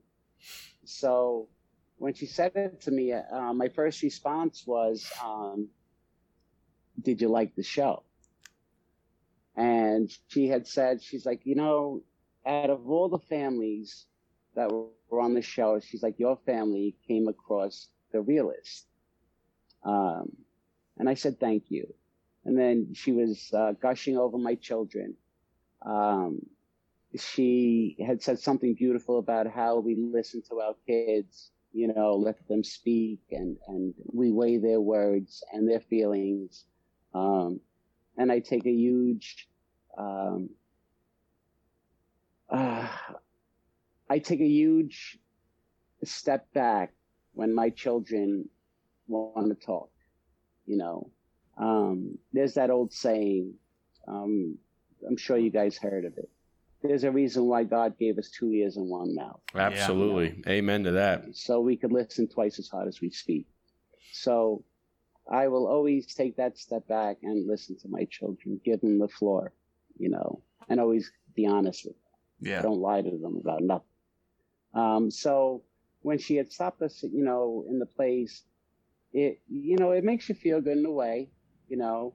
So when she said it to me, uh, my first response was, um, "Did you like the show?" And she had said, "She's like, you know, out of all the families that were on the show, she's like, your family came across the realist." Um, and I said, "Thank you." And then she was uh, gushing over my children. Um, she had said something beautiful about how we listen to our kids, you know, let them speak and, and we weigh their words and their feelings. Um, and I take a huge, um, uh, I take a huge step back when my children want to talk, you know. Um, there's that old saying, um, I'm sure you guys heard of it. There's a reason why God gave us two ears and one mouth. Absolutely. Amen to that. So we could listen twice as hard as we speak. So I will always take that step back and listen to my children, give them the floor, you know, and always be honest with them. Yeah. I Yeah. don't lie to them about nothing. Um, so when she had stopped us, you know, in the place, it, you know, it makes you feel good in a way, you know,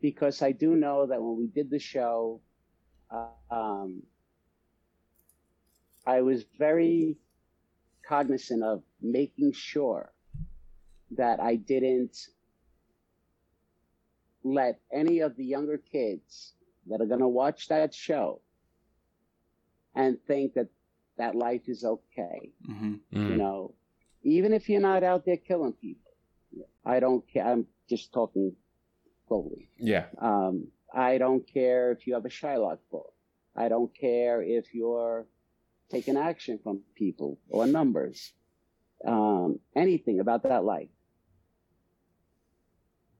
because I do know that when we did the show, um, I was very cognizant of making sure that I didn't let any of the younger kids that are going to watch that show and think that that life is okay. hmm You Mm. know, even if you're not out there killing people, I don't care. I'm just talking globally. Yeah. Um, I don't care if you have a Shylock book. I don't care if you're taking action from people or numbers. Um, anything about that life.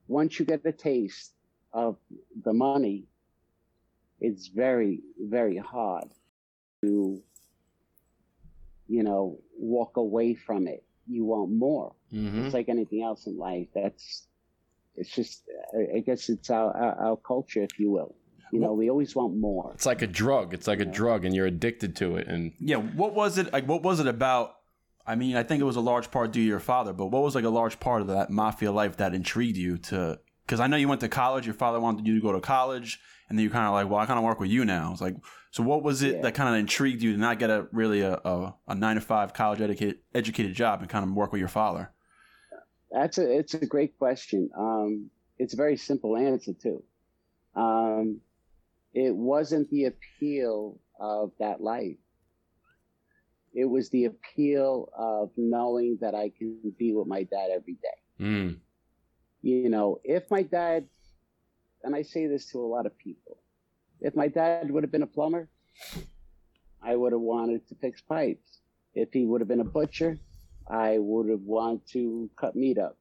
Once you get the taste of the money, it's very, very hard to, you know, walk away from it. You want more hmm it's like anything else in life. That's it's just I I guess it's our, our our culture, if you will. You know, we always want more. It's like a drug. It's like a drug, and you're addicted to it. And Yeah. What was it like? What was it about? I mean, I think it was a large part due to your father, but what was like a large part of that mafia life that intrigued you to? Because I know you went to college. Your father wanted you to go to college, and then you're kind of like, well, I kind of work with you now. It's like, so what was it Yeah. that kind of intrigued you to not get a really a, a, a nine to five college educated educated job and kind of work with your father? That's a it's a great question. Um, it's a very simple answer too. Um, it wasn't the appeal of that life. It was the appeal of knowing that I can be with my dad every day. mm, you know, if my dad, and I say this to a lot of people, if my dad would have been a plumber, I would have wanted to fix pipes. If he would have been a butcher, I would have wanted to cut meat up.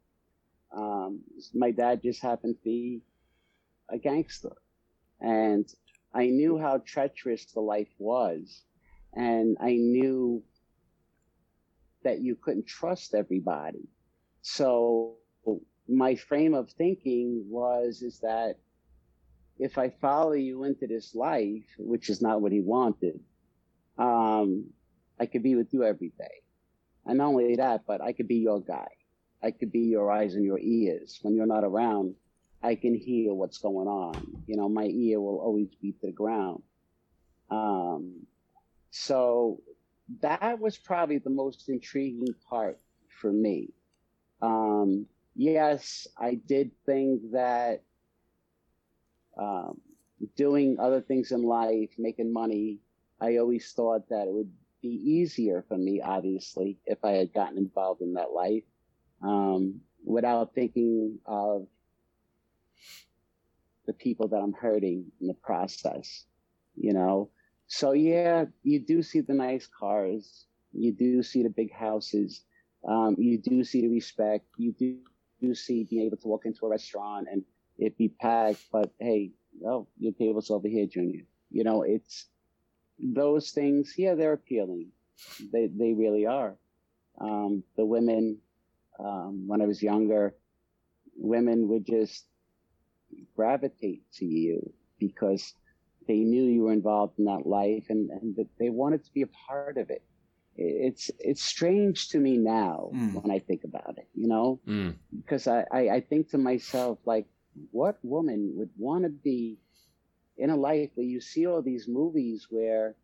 Um, my dad just happened to be a gangster. And I knew how treacherous the life was. And I knew that you couldn't trust everybody. So my frame of thinking was is that if I follow you into this life, which is not what he wanted, um, I could be with you every day. And not only that, but I could be your guy. I could be your eyes and your ears. When you're not around, I can hear what's going on. You know, my ear will always be to the ground. Um, so that was probably the most intriguing part for me. Um, yes, I did think that um, doing other things in life, making money, I always thought that it would be easier for me, obviously, if I had gotten involved in that life um, without thinking of the people that I'm hurting in the process, you know? So, yeah, you do see the nice cars, you do see the big houses, um, you do see the respect, you do, do see being able to walk into a restaurant and it be packed, but hey, oh, your table's over here, Junior. You know, it's those things, yeah, they're appealing. They, they really are. Um, the women, um, when I was younger, women would just gravitate to you because they knew you were involved in that life and, and that they wanted to be a part of it. It's, it's strange to me now Mm. when I think about it, you know? mm, because I, I, I think to myself, like, what woman would want to be in a life where you see all these movies where,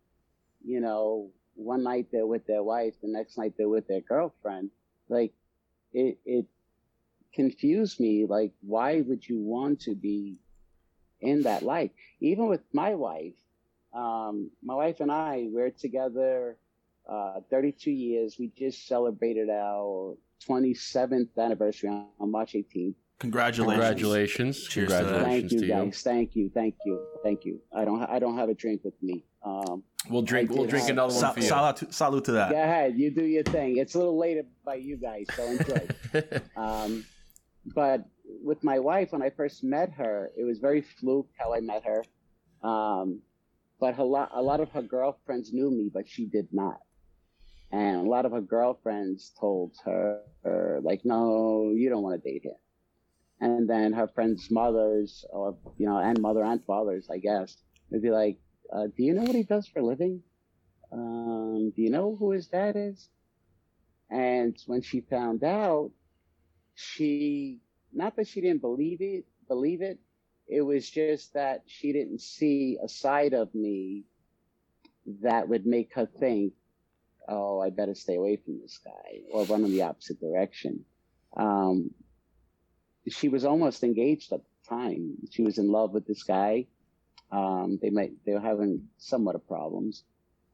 you know, one night they're with their wife, the next night they're with their girlfriend. Like, it, it confused me. Like, why would you want to be in that life? Even with my wife, um, my wife and I, we're together uh, 32 years. We just celebrated our 27th anniversary on, on March 18th. Congratulations. congratulations. Cheers. Congratulations Thank you, to you. guys. Thank you, thank you, thank you. I don't, I don't have a drink with me. Um, We'll drink. We'll drink have- another one Sa- for you. salute, to, salute to that. go ahead, you do your thing. It's a little later by you guys, so enjoy. Um, but with my wife, when I first met her, it was very fluke how I met her. Um, but a lot, a lot of her girlfriends knew me, but she did not. And a lot of her girlfriends told her, her like, no, you don't want to date him. And then her friends' mothers, or, you know, and mother and fathers, I guess, would be like, uh, do you know what he does for a living? Um, do you know who his dad is? And when she found out, she, not that she didn't believe it, believe it, it was just that she didn't see a side of me that would make her think, oh, I better stay away from this guy or run in the opposite direction. Um, she was almost engaged at the time. She was in love with this guy. Um, they might, they were having somewhat of problems.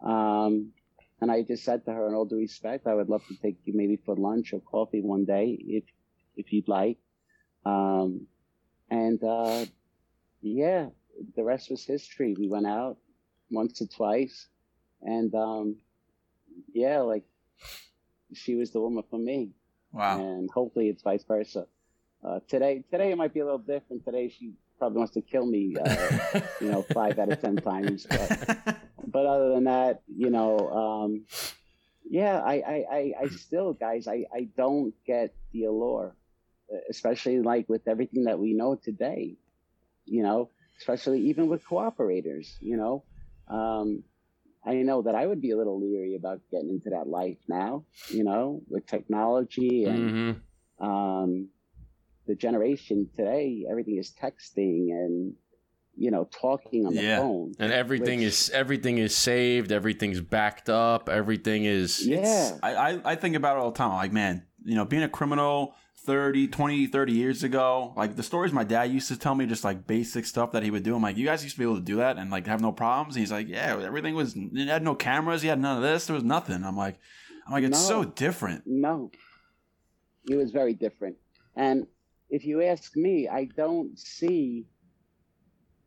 Um, and I just said to her, in all due respect, I would love to take you maybe for lunch or coffee one day if, if you'd like. Um, and, uh, yeah, the rest was history. We went out once or twice and, um, yeah, like she was the woman for me. Wow. And hopefully it's vice versa. Uh, today, today it might be a little different. Today she probably wants to kill me, uh, you know, five out of ten times. But, but other than that, you know, um, yeah, I, I, I, I still, guys, I, I don't get the allure, especially like with everything that we know today, you know, especially even with cooperators, you know. Um, I know that I would be a little leery about getting into that life now, you know, with technology and Mm-hmm. um, the generation today, everything is texting and you know talking on the Yeah. phone. And everything Which- is everything is saved. Everything's backed up. Everything is. Yeah, I, I, I think about it all the time. Like, man, you know, being a criminal 30, 20, 30 years ago, like the stories my dad used to tell me, just like basic stuff that he would do. I'm like, you guys used to be able to do that and like have no problems. And he's like, yeah, everything was, he had no cameras. He had none of this. There was nothing. I'm like, I'm like, it's No. so different. no, it was very different. And if you ask me, I don't see.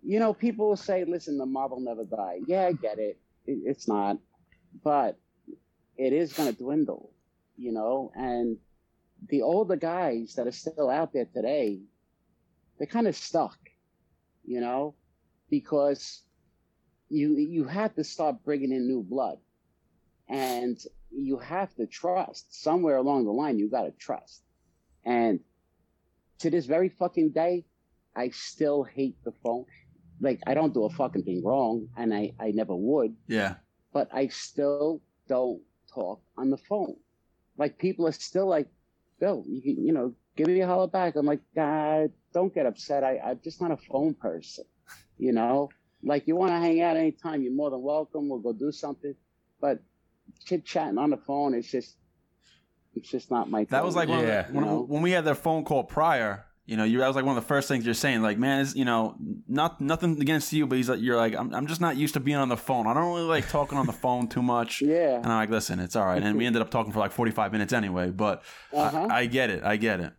You know, people will say, "Listen, the mob will never die." Yeah, I get it. it it's not, but it is going to dwindle. You know, and the older guys that are still out there today, they're kind of stuck. You know, because you you have to start bringing in new blood, and you have to trust somewhere along the line. You got to trust, and to this very fucking day, I still hate the phone. Like I don't do a fucking thing wrong, and I I never would, Yeah. but I still don't talk on the phone. Like people are still like, Bill, you can, you know, give me a holler back. I'm like, God, don't get upset. I I'm just not a phone person, you know. Like you want to hang out anytime, you're more than welcome. We'll go do something, but chit chatting on the phone, it's just, it's just not my. That was like one Yeah. of the, when, you know? when we had that phone call prior. You know, you that was like one of the first things you're saying. Like, man, is you know, not nothing against you, but he's like, you're like, I'm, I'm just not used to being on the phone. I don't really like talking on the phone too much. Yeah. And I'm like, listen, it's all right. And we ended up talking for like 45 minutes anyway. But Uh-huh. I, I get it. I get it.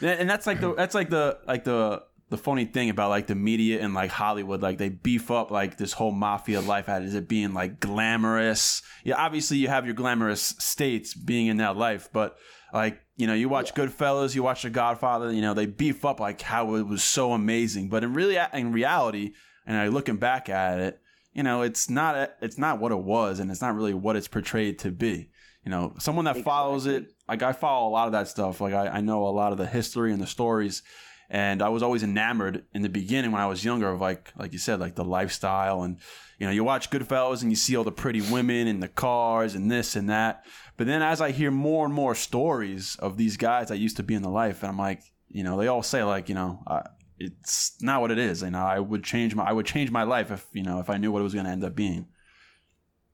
And and that's like the that's like the like the the funny thing about like the media and like Hollywood, like they beef up like this whole mafia life as it being like glamorous. Yeah, obviously you have your glamorous states being in that life, but like you know, you watch Goodfellas, you watch The Godfather, you know, they beef up like how it was so amazing, but in really in reality, and I looking back at it, you know, it's not it's not what it was, and it's not really what it's portrayed to be. You know, someone that follows it, like I follow a lot of that stuff. Like I, I know a lot of the history and the stories, and I was always enamored in the beginning when I was younger of like like you said, like the lifestyle and you know, you watch Goodfellas and you see all the pretty women and the cars and this and that. But then as I hear more and more stories of these guys that used to be in the life, and I'm like, you know, they all say like, you know, I, it's not what it is. You know, I would change my I would change my life if you know if I knew what it was going to end up being.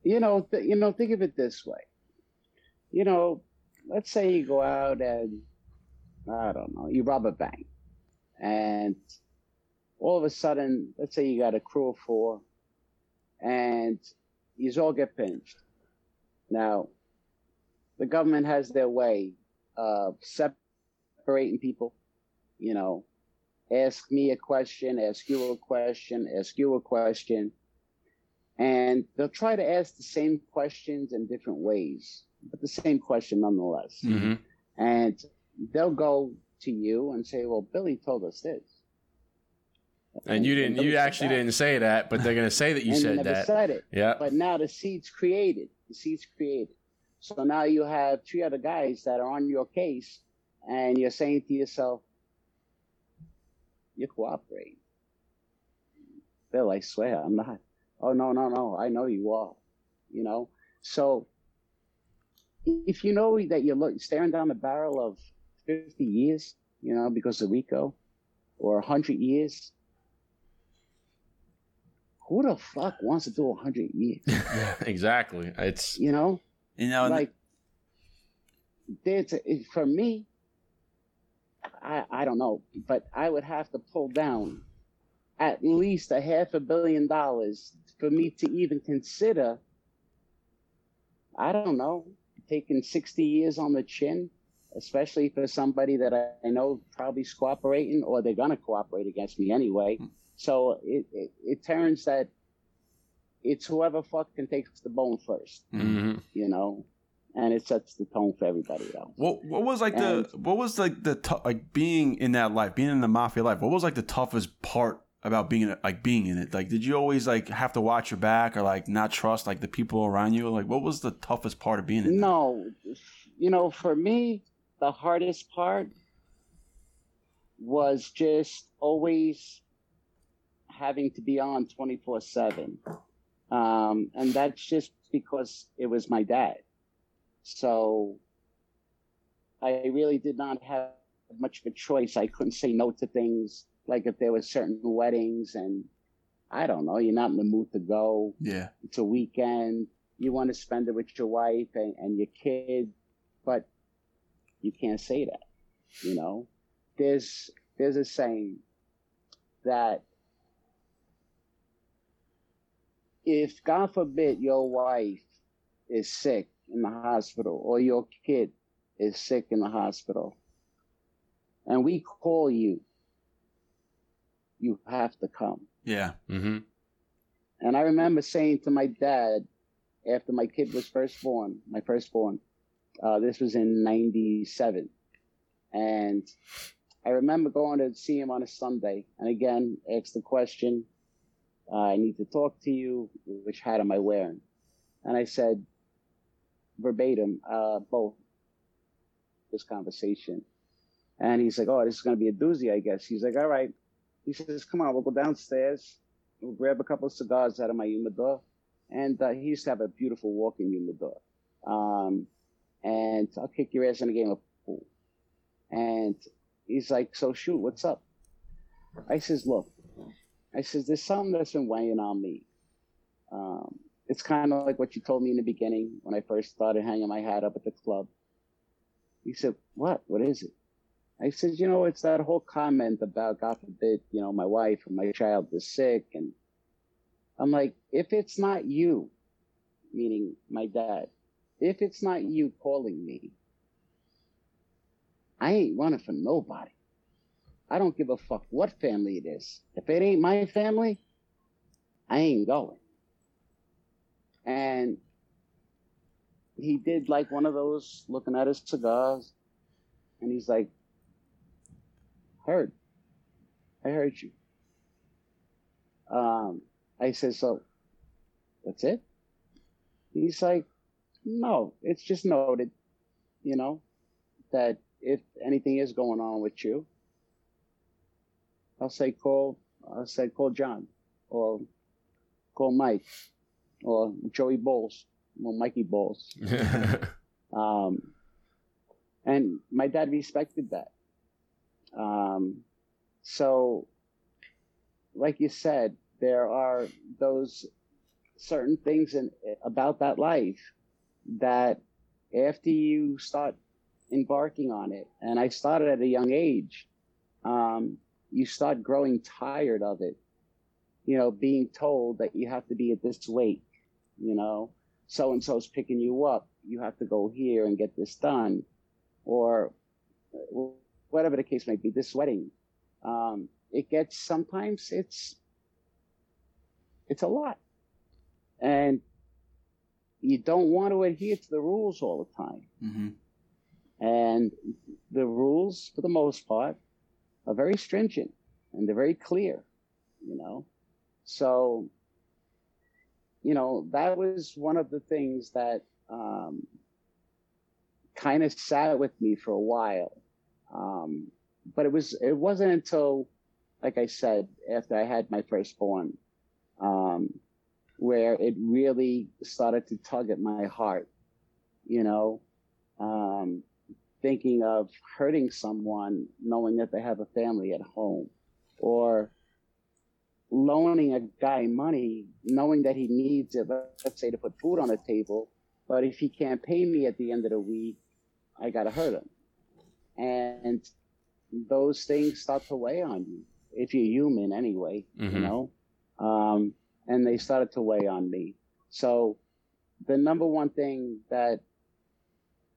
you know, th- you know, think of it this way. You know, let's say you go out and I don't know, you rob a bank, and all of a sudden, let's say you got a crew of four, and you all get pinched. Now, the government has their way of separating people. You know, ask me a question, ask you a question, ask you a question and they'll try to ask the same questions in different ways, but the same question nonetheless. Mm-hmm. And they'll go to you and say, "Well, Billy told us this," And you didn't. nobody You actually that. didn't say that, but they're gonna say that you and said never that. said it. Yeah. But now the seed's created. The seed's created. So now you have three other guys that are on your case, and you're saying to yourself, "You cooperate." cooperating." Bill, I swear, I'm not. Oh no, no, no! I know you are. You know. So if you know that you're staring down the barrel of 50 years, you know, because of Rico, or 100 years, who the fuck wants to do 100 years? exactly. It's You know, You know, like there's a, for me, I I don't know, but I would have to pull down at least a half a billion dollars for me to even consider. I don't know, taking 60 years on the chin, especially for somebody that I, I know probably is cooperating or they're gonna cooperate against me anyway. So it, it, it turns that it's whoever fucking takes the bone first mhm. you know, and it sets the tone for everybody else. What what was like the what was like the tou- like being in that life, being in the mafia life? What was like the toughest part about being in- like being in it? Like, did you always like have to watch your back or like not trust like the people around you? Like, what was the toughest part of being in? that? No, you know, for me, the hardest part was just always having to be on 24 7. Um, and that's just because it was my dad. So I really did not have much of a choice. I couldn't say no to things like if there were certain weddings and I don't know, you're not in the mood to go Yeah, it's a weekend you want to spend it with your wife and, and your kid but you can't say that you know? There's there's a saying that if god forbid your wife is sick in the hospital or your kid is sick in the hospital and we call you you have to come. Yeah, Mm-hmm. and I remember saying to my dad after my kid was first born, my firstborn, uh, this was in 97. And I remember going to see him on a Sunday. And again, asked the question, uh, I need to talk to you. Which hat am I wearing? And I said, verbatim, uh, both this conversation. And he's like, oh, this is going to be a doozy, I guess. He's like, all right. He says, come on, we'll go downstairs. We'll grab a couple of cigars out of my humidor. And uh, he used to have a beautiful walk-in humidor. Um, and I'll kick your ass in a game of pool. And he's like, so shoot, what's up? I says, look, I says, there's something that's been weighing on me. Um, it's kind of like what you told me in the beginning when I first started hanging my hat up at the club. He said, what? What is it? I said, you know, it's that whole comment about, God forbid, you know, my wife or my child is sick. And I'm like, if it's not you, meaning my dad, if it's not you calling me, I ain't running for nobody. I don't give a fuck what family it is. If it ain't my family, I ain't going. And he did like one of those looking at his cigars, and he's like, heard. I heard you. Um, I said, so that's it? He's like, no, it's just noted, you know, that if anything is going on with you, I'll say call, I'll say call John or call Mike or Joey Bowles or Mikey Bowles. Um, and my dad respected that. Um, so, like you said, there are those certain things in, about that life that after you start embarking on it, and I started at a young age, um, you start growing tired of it. You know, being told that you have to be at this weight, you know, so and so's picking you up. You have to go here and get this done, or whatever the case may be. This wedding, um, it gets sometimes it's it's a lot, and you don't want to adhere to the rules all the time. hmm And the rules, for the most part, are very stringent and they're very clear. you know? So, you know, that was one of the things that um, kind of sat with me for a while. Um, but it was it wasn't until, like I said, after I had my firstborn, um, where it really started to tug at my heart. You know, um, thinking of hurting someone, knowing that they have a family at home, or loaning a guy money, knowing that he needs it, let's say to put food on the table, but if he can't pay me at the end of the week, I gotta hurt him. And those things start to weigh on you if you're human anyway, Mhm. you know. Um, and they started to weigh on me. So the number one thing that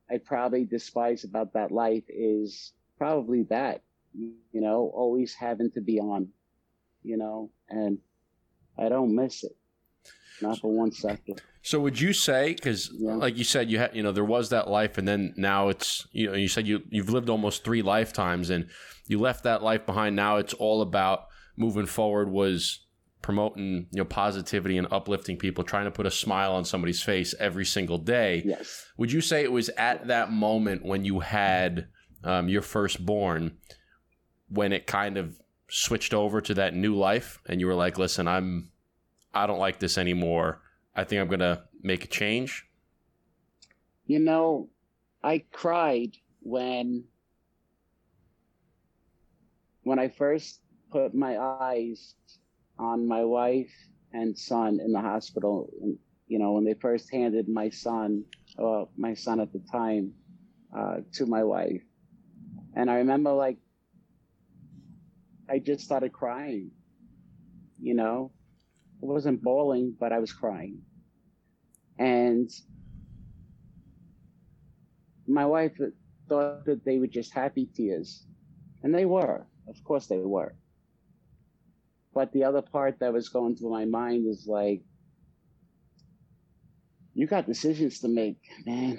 I probably despise about that life is probably that, you know, always having to be on, you know, and I don't miss it, not for one second. So would you say because Yeah. like you said you had you know there was that life and then now it's you know you said you you've lived almost 3 lifetimes and you left that life behind now it's all about moving forward was promoting you know positivity and uplifting people trying to put a smile on somebody's face every single day. Yes. Would you say it was at that moment when you had um, your firstborn when it kind of switched over to that new life and you were like, listen, I'm, I don't like this anymore. I think I'm going to make a change? You know, I cried when when I first put my eyes on my wife and son in the hospital. And, you know, when they first handed my son, well, my son at the time, uh, to my wife, and I remember like I just started crying. You know, I wasn't bawling, but I was crying, and my wife thought that they were just happy tears. And they were. Of course they were. But the other part that was going through my mind is like, you got decisions to make, man,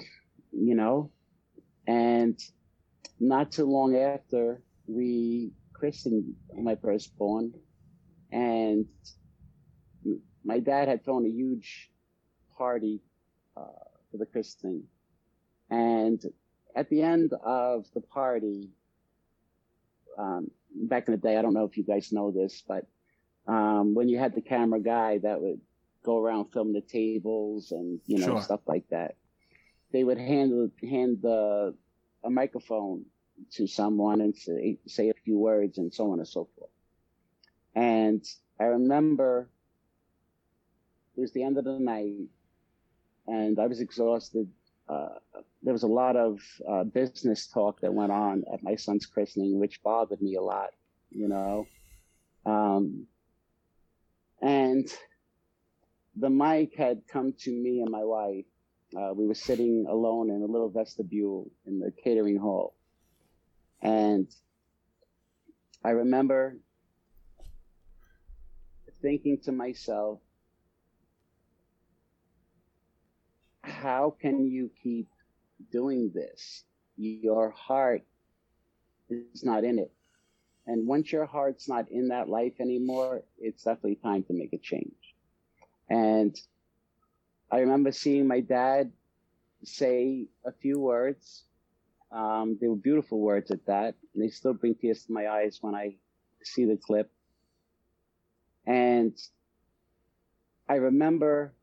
you know? And not too long after, we christened my firstborn. And my dad had thrown a huge party uh, for the christening. And at the end of the party, um, back in the day, I don't know if you guys know this, but um, when you had the camera guy that would go around film the tables and you know Sure. stuff like that, they would hand hand the a microphone to someone and say say a few words and so on and so forth. And I remember it was the end of the night, and I was exhausted. Uh, there was a lot of uh, business talk that went on at my son's christening, which bothered me a lot, you know. Um, and the mic had come to me and my wife. Uh, we were sitting alone in a little vestibule in the catering hall. And I remember thinking to myself, how can you keep doing this? Your heart is not in it. And once your heart's not in that life anymore, it's definitely time to make a change. And I remember seeing my dad say a few words. Um, they were beautiful words at that. And they still bring tears to my eyes when I see the clip. And I remember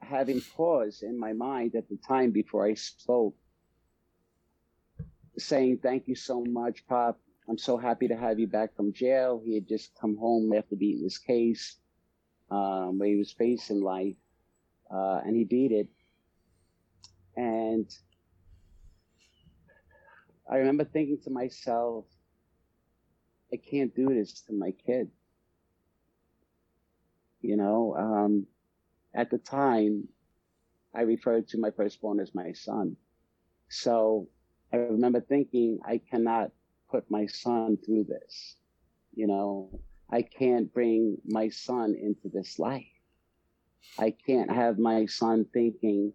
having pause in my mind at the time before I spoke, saying, Thank you so much, Pop. I'm so happy to have you back from jail. He had just come home after beating his case, um, where he was facing life, uh, and he beat it. And I remember thinking to myself, I can't do this to my kid. You know, um, at the time, I referred to my firstborn as my son. So I remember thinking, I cannot put my son through this. You know, I can't bring my son into this life. I can't have my son thinking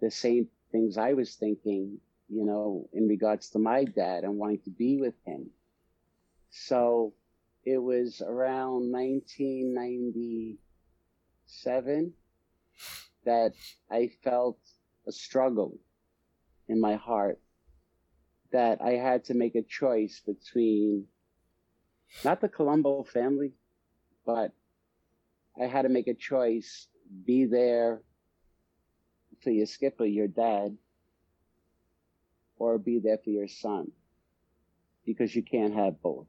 the same things I was thinking, you know, in regards to my dad and wanting to be with him. So it was around 1997 that I felt a struggle in my heart that I had to make a choice between not the Colombo family, but I had to make a choice be there for your skipper, your dad, or be there for your son because you can't have both.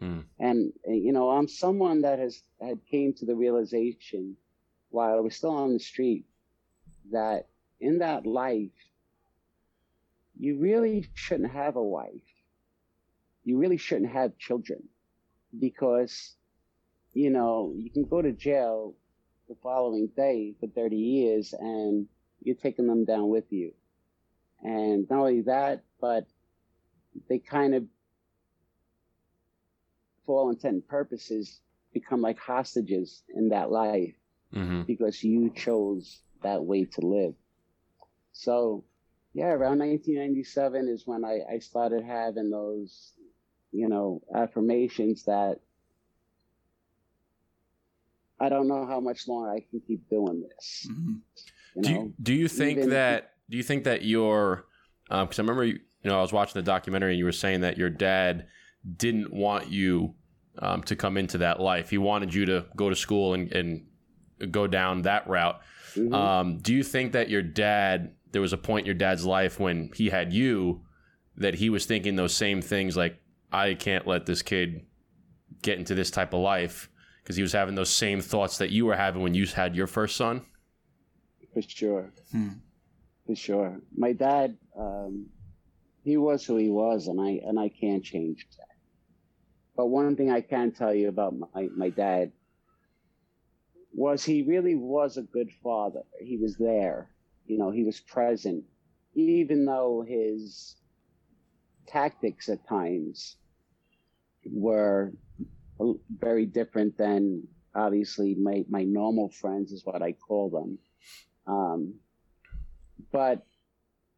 Mm. And you know, I'm someone that has had came to the realization while I was still on the street that in that life you really shouldn't have a wife. You really shouldn't have children because you know, you can go to jail the following day for 30 years and you're taking them down with you. And not only that, but they kind of, for all intent and purposes, become like hostages in that life hmm because you chose that way to live. So, yeah, around 1997 is when I, I started having those, you know, affirmations that I don't know how much longer I can keep doing this. Mhm. You Do know, you, do you think even- that do you think that your because I remember you, you know I was watching the documentary and you were saying that your dad didn't want you um, to come into that life. He wanted you to go to school and, and go down that route. Mhm. Um, do you think that your dad there was a point in your dad's life when he had you that he was thinking those same things like I can't let this kid get into this type of life because he was having those same thoughts that you were having when you had your first son? for sure, Hmm. for sure. My dad, um, he was who he was, and I and I can't change that. But one thing I can tell you about my my dad was he really was a good father. He was there, you know, he was present, even though his tactics at times were very different than obviously my, my normal friends is what I call them. Um, but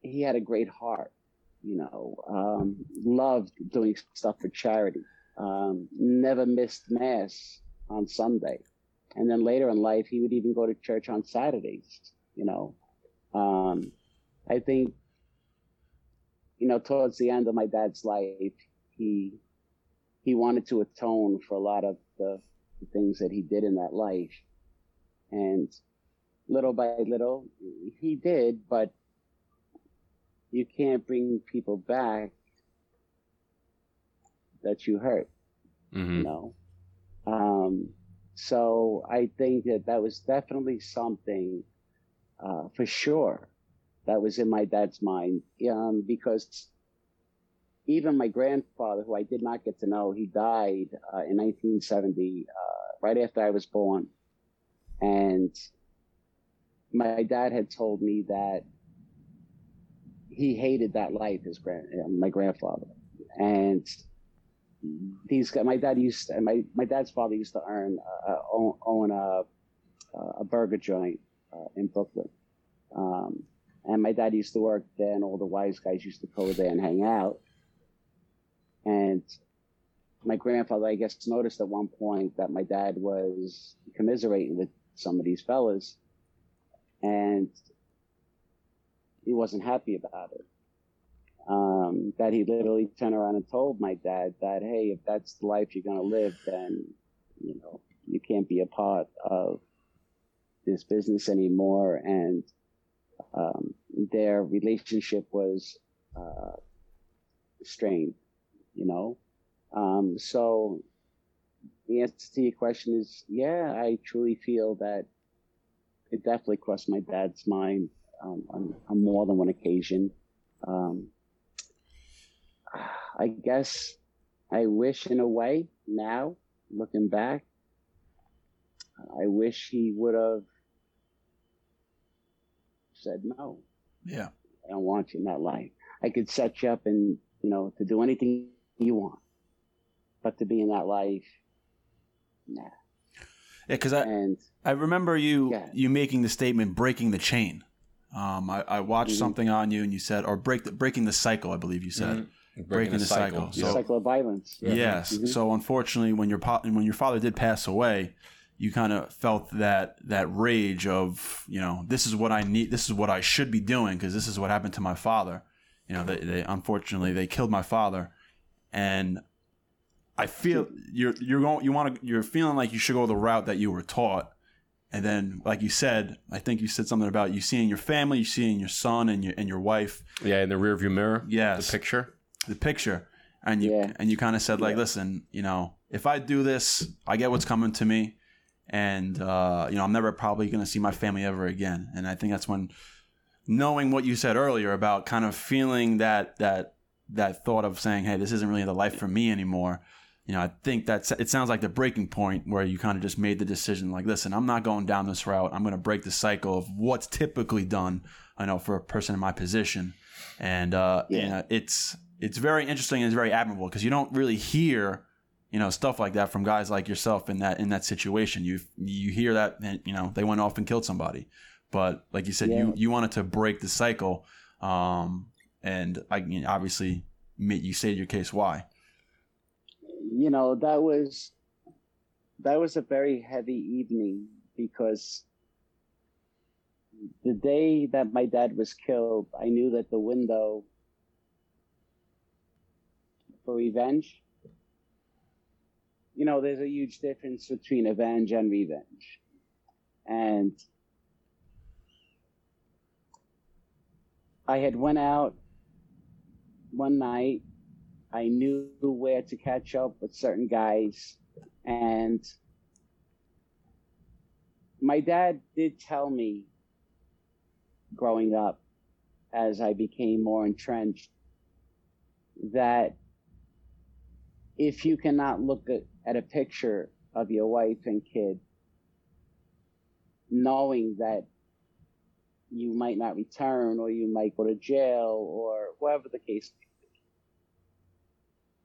he had a great heart, you know, um, loved doing stuff for charity, um, never missed mass on Sunday. And then later in life, he would even go to church on Saturdays, you know. Um, I think, you know, towards the end of my dad's life, he, he wanted to atone for a lot of the, the things that he did in that life. And little by little, he did, but you can't bring people back that you hurt, hmm you know. Um, so I think that that was definitely something, uh, for sure, that was in my dad's mind, um, because even my grandfather, who I did not get to know, he died uh, in 1970, uh, right after I was born, and my dad had told me that he hated that life, his grand, my grandfather, and these my dad used to, my my dad's father used to earn uh, own, own a a burger joint uh, in Brooklyn, um, and my dad used to work there, and all the wise guys used to go there and hang out, and my grandfather, I guess, noticed at one point that my dad was commiserating with some of these fellas, and he wasn't happy about it. Um, that he literally turned around and told my dad that, hey, if that's the life you're going to live, then, you know, you can't be a part of this business anymore. And um, their relationship was uh, strained, you know. Um, so the answer to your question is, yeah, I truly feel that it definitely crossed my dad's mind um, on, on more than one occasion. Um, I guess I wish, in a way, now looking back, I wish he would have said no. Yeah. I don't want you in that life. I could set you up and you know to do anything you want, but to be in that life, nah. Yeah, because I, And I remember you Yeah. you making the statement breaking the chain. Um, I, I watched Mhm. something on you and you said, or break the breaking the cycle. I believe you said. breaking, the cycle. The So cycle of violence. Yeah. yes, Mhm. so unfortunately, when your po- when your father did pass away, you kind of felt that that rage of you know this is what I need, this is what I should be doing because this is what happened to my father. You know, they, they unfortunately they killed my father, and I feel you're you're going you want to you're feeling like you should go the route that you were taught. And then, like you said, I think you said something about you seeing your family, you seeing your son and your and your wife. Yeah, in the rearview mirror. Yes, The picture. the picture and you Yeah. and you kind of said like Yeah. listen you know if i do this i get what's coming to me and uh, you know i'm never probably going to see my family ever again. And i think that's when knowing what you said earlier about kind of feeling that that that thought of saying hey this isn't really the life for me anymore you know i think that's it sounds like the breaking point where you kind of just made the decision like listen i'm not going down this route. I'm going to break the cycle of what's typically done i know for a person in my position. And uh Yeah. you know, it's it's very interesting and it's very admirable because you don't really hear you know stuff like that from guys like yourself in that in that situation. You you hear that and you know they went off and killed somebody. But like you said you Yeah. you wanted to break the cycle um and i mean, obviously you stated your case. Why? You know that was that was a very heavy evening because the day that my dad was killed i knew that the window for revenge you know there's a huge difference between avenge and revenge and i had went out one night I knew where to catch up with certain guys. And my dad did tell me growing up, as I became more entrenched, that if you cannot look at, at a picture of your wife and kid, knowing that you might not return or you might go to jail or whatever the case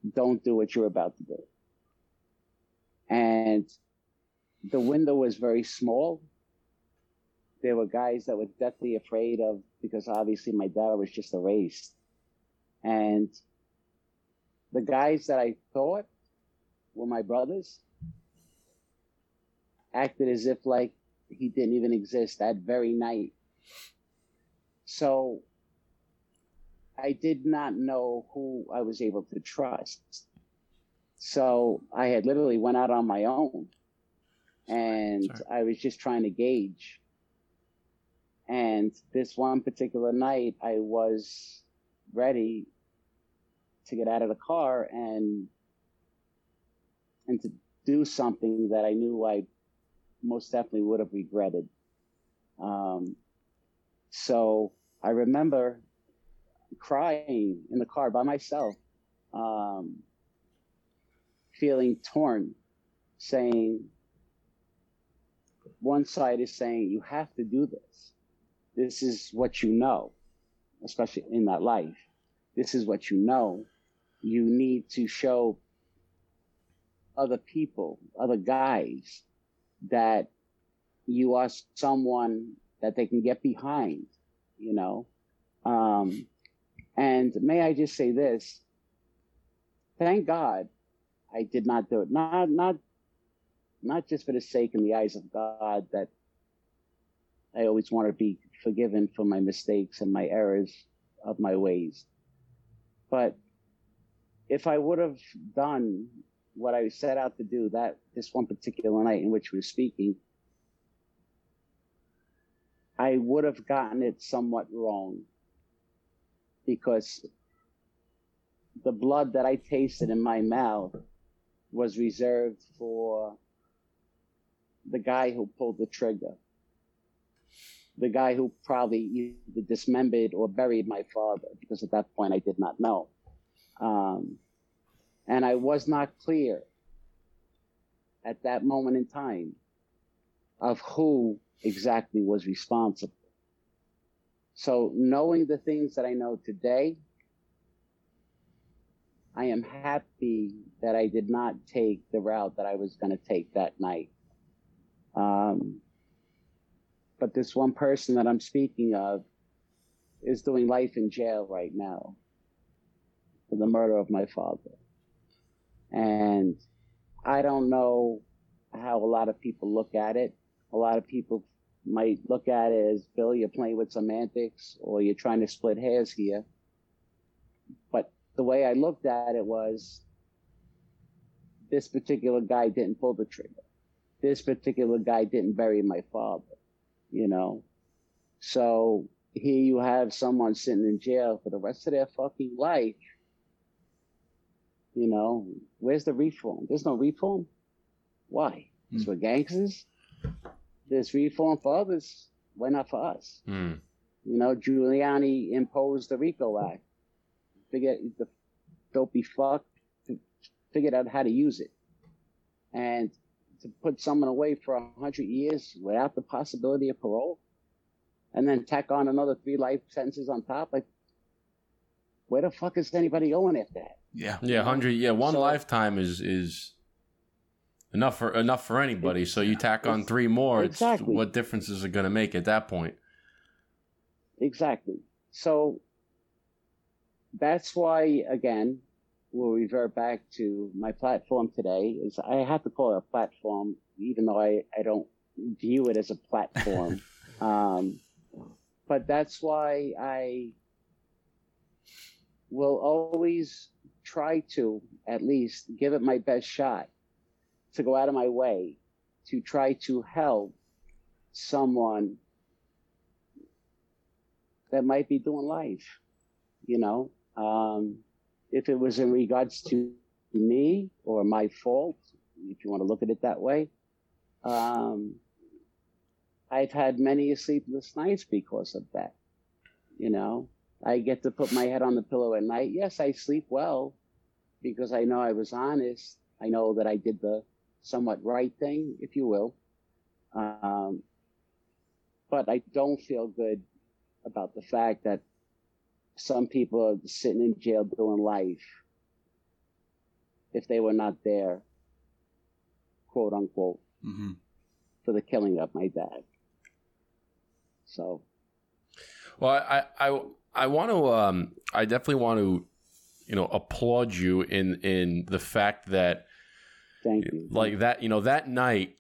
may be. don't do what you're about to do. And the window was very small. There were guys that were deathly afraid of, because obviously my dad was just erased. And the guys that I thought were my brothers acted as if like he didn't even exist that very night. So I did not know who I was able to trust. So I had literally went out on my own and Sorry. I was just trying to gauge. And this one particular night I was ready to get out of the car and and to do something that I knew I most definitely would have regretted. Um, so I remember crying in the car by myself, um, feeling torn, saying, one side is saying, you have to do this. This is what you know, especially in that life. This is what you know. You need to show other people, other guys, that you are someone that they can get behind, you know. Um, and may I just say this? Thank God I did not do it. Not not not just for the sake in the eyes of God that I always want to be forgiven for my mistakes and my errors of my ways. But if I would have done what I set out to do that this one particular night in which we were speaking, I would have gotten it somewhat wrong because the blood that I tasted in my mouth was reserved for the guy who pulled the trigger. The guy who probably either dismembered or buried my father, because at that point I did not know. Um, and I was not clear at that moment in time of who exactly was responsible. So knowing the things that I know today, I am happy that I did not take the route that I was going to take that night. Um, but this one person that I'm speaking of is doing life in jail right now. for the murder of my father. And I don't know how a lot of people look at it. A lot of people might look at it as Bill, you're playing with semantics or you're trying to split hairs here. But the way I looked at it was this particular guy didn't pull the trigger. This particular guy didn't bury my father, you know? So here you have someone sitting in jail for the rest of their fucking life. You know, where's the reform? There's no reform. Why? It's for gangsters. There's reform for others. Why not for us? Mm. You know, Giuliani imposed the RICO Act. Figure the dopey fuck figured out how to use it, and to put someone away for a hundred years without the possibility of parole, and then tack on another three life sentences on top. Like, where the fuck is anybody going after that? Yeah. Yeah, hundred. Yeah, one So- lifetime is is enough for enough for anybody. So you tack on three more. It's, exactly. what difference is it going to make at that point? Exactly. So that's why, again, we'll revert back to my platform today. Is I have to call it a platform, even though I, I don't view it as a platform. um, but that's why I will always try to, at least, give it my best shot to go out of my way to try to help someone that might be doing life, you know. Um, if it was in regards to me or my fault, if you want to look at it that way, um, I've had many sleepless nights because of that. You know, I get to put my head on the pillow at night. Yes, I sleep well because I know I was honest. I know that I did the somewhat right thing, if you will. Um, but I don't feel good about the fact that some people are sitting in jail doing life if they were not there, quote unquote, hmm for the killing of my dad. So, Well, I I I want to um I definitely want to you know applaud you in in the fact that thank you. like that you know that night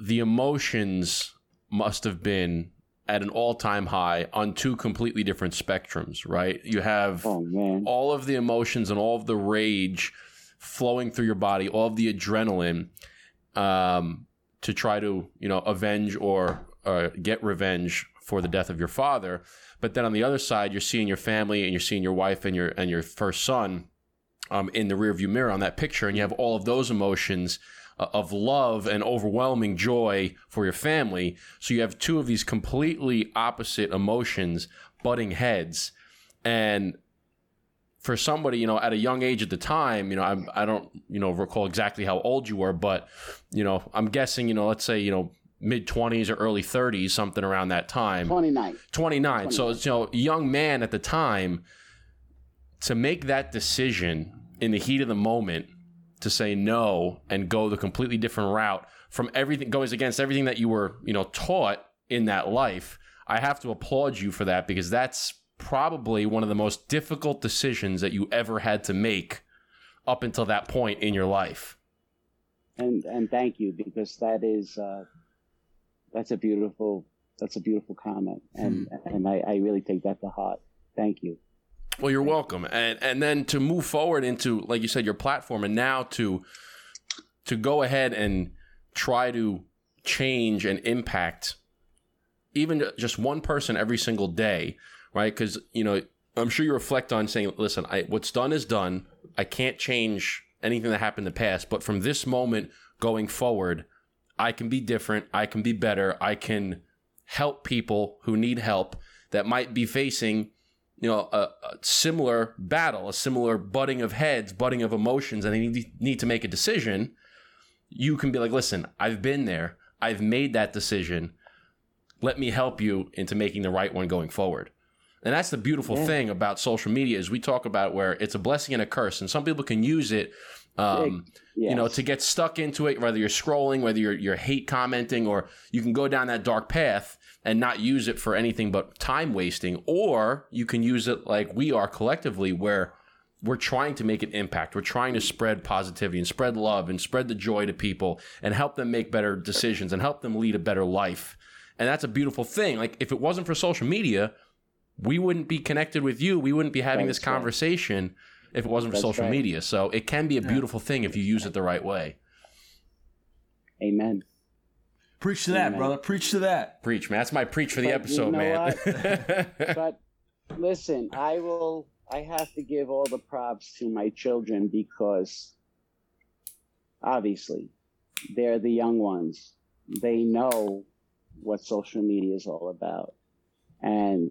the emotions must have been at an all-time high on two completely different spectrums right you have oh all of the emotions and all of the rage flowing through your body, all of the adrenaline, um, to try to you know avenge or uh, get revenge for the death of your father. But then on the other side, you're seeing your family and you're seeing your wife and your and your first son um, in the rearview mirror on that picture, and you have all of those emotions uh, of love and overwhelming joy for your family. So you have two of these completely opposite emotions butting heads, and for somebody, you know, at a young age at the time, you know, I'm, I don't, you know, recall exactly how old you were, but, you know, I'm guessing, you know, let's say, you know, mid 20s or early 30s, something around that time. 29. 29. So, it's, you know, young man at the time to make that decision in the heat of the moment to say no and go the completely different route from everything goes against everything that you were, you know, taught in that life. I have to applaud you for that because that's probably one of the most difficult decisions that you ever had to make up until that point in your life. And and thank you because that is uh, that's a beautiful that's a beautiful comment and hmm. and I, I really take that to heart. Thank you. Well, you're welcome. And and then to move forward into like you said your platform and now to to go ahead and try to change and impact even just one person every single day, right? Cuz you know, I'm sure you reflect on saying, "Listen, I what's done is done. I can't change anything that happened in the past, but from this moment going forward, I can be different, I can be better, I can help people who need help that might be facing you know, a, a similar battle, a similar butting of heads, butting of emotions, and they need, need to make a decision, you can be like, listen, I've been there. I've made that decision. Let me help you into making the right one going forward. And that's the beautiful Yeah. thing about social media is we talk about where it's a blessing and a curse, and some people can use it, um, Yes. you know, to get stuck into it. Whether you're scrolling, whether you're you're hate commenting, or you can go down that dark path and not use it for anything but time wasting, or you can use it like we are collectively, where we're trying to make an impact. We're trying to spread positivity and spread love and spread the joy to people and help them make better decisions and help them lead a better life. And that's a beautiful thing. Like if it wasn't for social media, we wouldn't be connected with you. We wouldn't be having That's this right. Conversation if it wasn't for That's social right. media. So it can be a beautiful thing if you use it the right way. Amen. Preach to that, brother. Preach to that. Preach, man. That's my preach for the But you episode, know man. But listen, I will. I have to give all the props to my children because obviously they're the young ones. They know what social media is all about, and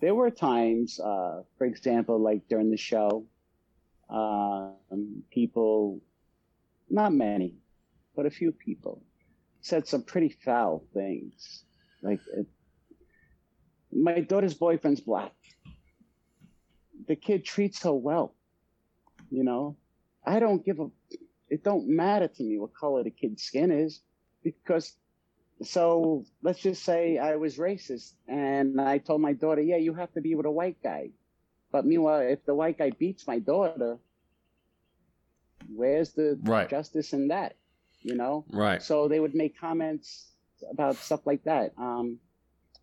there were times, uh, for example, like during the show, um, people, not many, but a few people, said some pretty foul things. Like, it, my daughter's boyfriend's black. The kid treats her well. You know, I don't give a. It don't matter to me what color the kid's skin is, because. So let's just say I was racist, and I told my daughter, "Yeah, you have to be with a white guy." But meanwhile, if the white guy beats my daughter, where's the Right. justice in that? You know. right. So they would make comments about stuff like that. Um,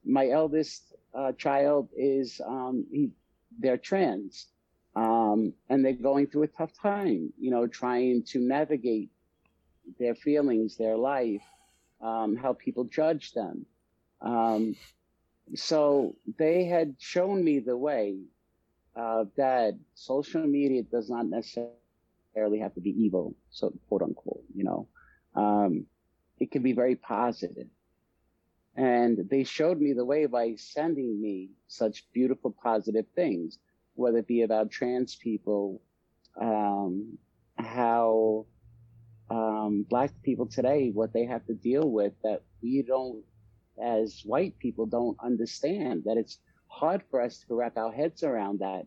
my eldest uh, child is um, he, they're trans, um, and they're going through a tough time. You know, trying to navigate their feelings, their life, um, how people judge them. Um, so they had shown me the way uh, that social media does not necessarily have to be evil, so quote unquote. You know, um, it can be very positive. And they showed me the way by sending me such beautiful, positive things, whether it be about trans people, um, how um, black people today, what they have to deal with that we don't, as white people, don't understand. That it's hard for us to wrap our heads around that.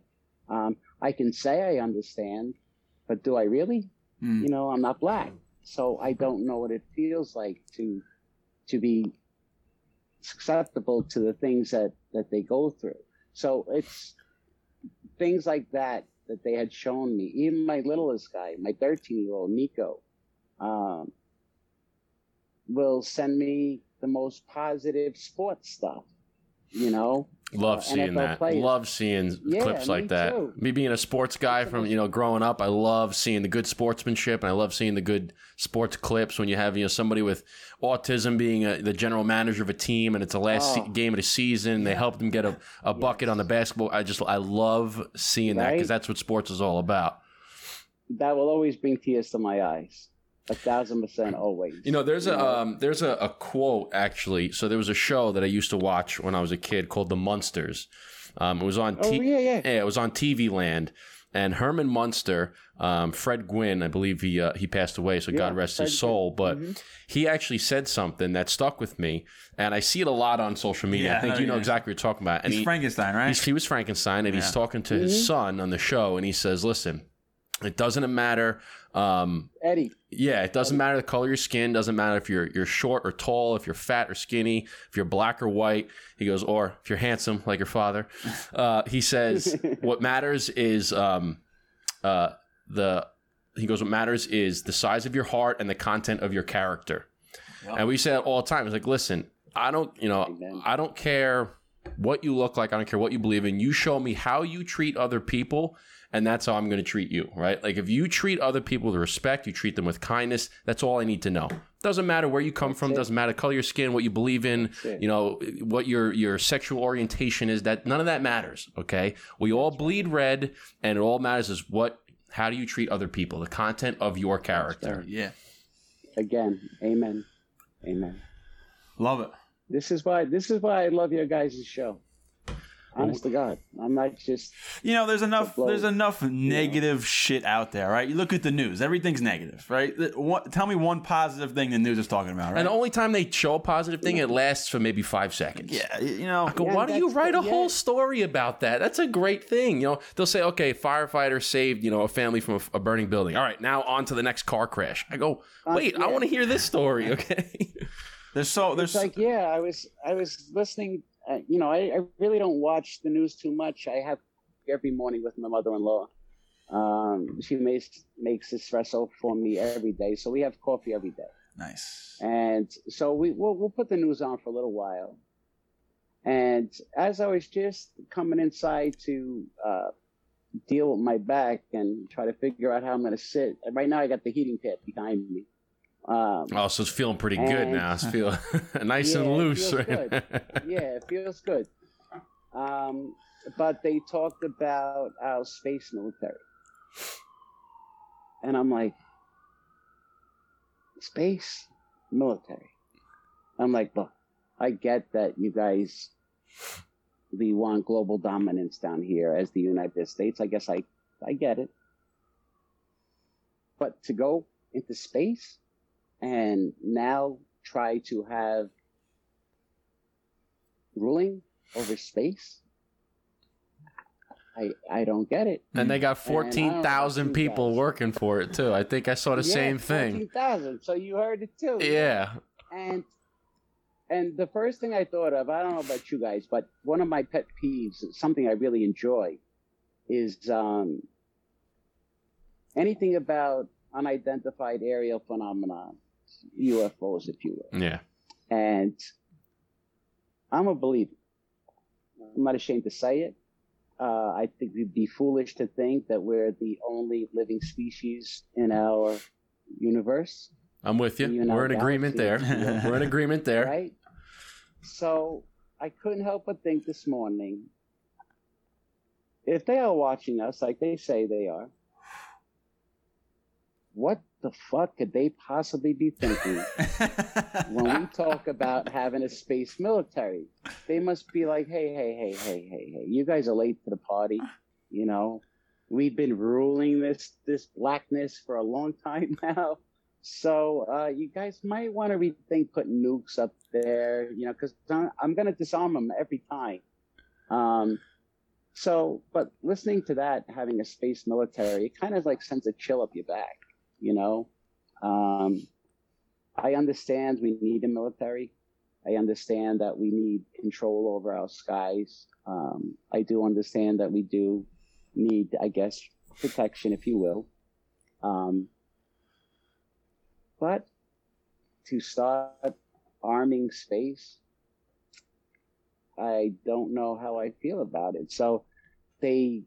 Um, I can say I understand, but do I really? Mm. You know, I'm not black, so I don't know what it feels like to to be susceptible to the things that that they go through. So it's things like that that they had shown me. Even my littlest guy, my 13 year old Nico, um, will send me the most positive sports stuff. You know, Love uh, seeing NFL that. players. Love seeing Yeah, clips like that. too. Me being a sports guy from you know growing up, I love seeing the good sportsmanship, and I love seeing the good sports clips when you have you know somebody with autism being a, the general manager of a team, and it's the last se- Oh. game of the season. They help them get a, a bucket on the basketball. I just I love seeing that because that's what sports is all about. that will always bring tears to my eyes. A thousand percent, always. You know, there's a know? um, there's a, a quote actually. So there was a show that I used to watch when I was a kid called The Munsters. Um, it was on Oh yeah, yeah. Yeah, it was on TV Land. And Herman Munster, um, Fred Gwynne, I believe he uh, he passed away, so God rest Fred his soul. But Mhm. he actually said something that stuck with me, and I see it a lot on social media. Yeah, I think oh, you know yeah. exactly what you're talking about. And He's he, Frankenstein, right? he's- he was Frankenstein, and he's talking to his son on the show, and he says, "Listen, it doesn't matter." Um, Eddie. yeah, it doesn't matter the color of your skin. Doesn't matter if you're you're short or tall, if you're fat or skinny, if you're black or white. He goes, or if you're handsome like your father. Uh, he says, what matters is um, uh, the. He goes, what matters is the size of your heart and the content of your character. And we say it all the time. It's like, listen, I don't, you know, Amen. I don't care what you look like. I don't care what you believe in. You show me how you treat other people, and that's how I'm going to treat you, right? Like if you treat other people with respect, you treat them with kindness. That's all I need to know. Doesn't matter where you come from. it. Doesn't matter color your skin, what you believe in. You know what your your sexual orientation is. That none of that matters. Okay, we all bleed red, and it all matters is what. How do you treat other people? The content of your character. yeah. Again, amen, amen. Love it. This is why. This is why I love your guys' show. Honest to God, I'm not just. You know, there's enough. blow. There's enough negative shit out there, right? You look at the news; everything's negative, right? What, tell me one positive thing the news is talking about, right? And the only time they show a positive thing, it lasts for maybe five seconds. yeah, you know, Go, Yeah, why do you write a the- whole story about that? That's a great thing. You know, they'll say, okay, firefighter saved, you know, a family from a, a burning building. All right, now on to the next car crash. I go, uh, wait, I yeah. want to hear this story, okay? there's so there's It's like, yeah, I was, I was listening. Uh, you know, I, I really don't watch the news too much. I have every morning with my mother-in-law, Um, she makes makes espresso for me every day, so we have coffee every day. Nice. And so we we'll, we'll put the news on for a little while. And as I was just coming inside to uh, deal with my back and try to figure out how I'm going to sit, right now I got the heating pad behind me. Um, Oh, so it's feeling pretty good now. It's feeling nice Yeah, and loose, right? yeah, it feels good. Um, but they talked about our space military. And I'm like, space military. I'm like, look, I get that you guys we want global dominance down here as the United States. I guess I I get it. But to go into space and now try to have ruling over space, I I don't get it. And they got And I don't know fourteen thousand people guys. working for it too. I think I saw the Yeah, same thing. 14,000. So you heard it too. Yeah. And and the first thing I thought of, I don't know about you guys, but one of my pet peeves, something I really enjoy, is um, anything about unidentified aerial phenomena, UFOs, if you will. Yeah. And I'm a believer. I'm not ashamed to say it. Uh, I think we'd be foolish to think that we're the only living species in our universe. I'm with you. You We're in agreement there. We're in agreement there. right? So I couldn't help but think this morning if they are watching us like they say they are, what the fuck could they possibly be thinking when we talk about having a space military? They must be like, hey, hey, hey, hey, hey, hey, you guys are late to the party. You know, we've been ruling this this blackness for a long time now. So uh, you guys might want to rethink putting nukes up there, you know, because I'm, I'm going to disarm them every time. Um, so, but listening to that, having a space military, it kind of like sends a chill up your back, you know. Um, I understand we need a military. I understand that we need control over our skies. Um, I do understand that we do need, I guess, protection, if you will. Um, but to start arming space, I don't know how I feel about it. So they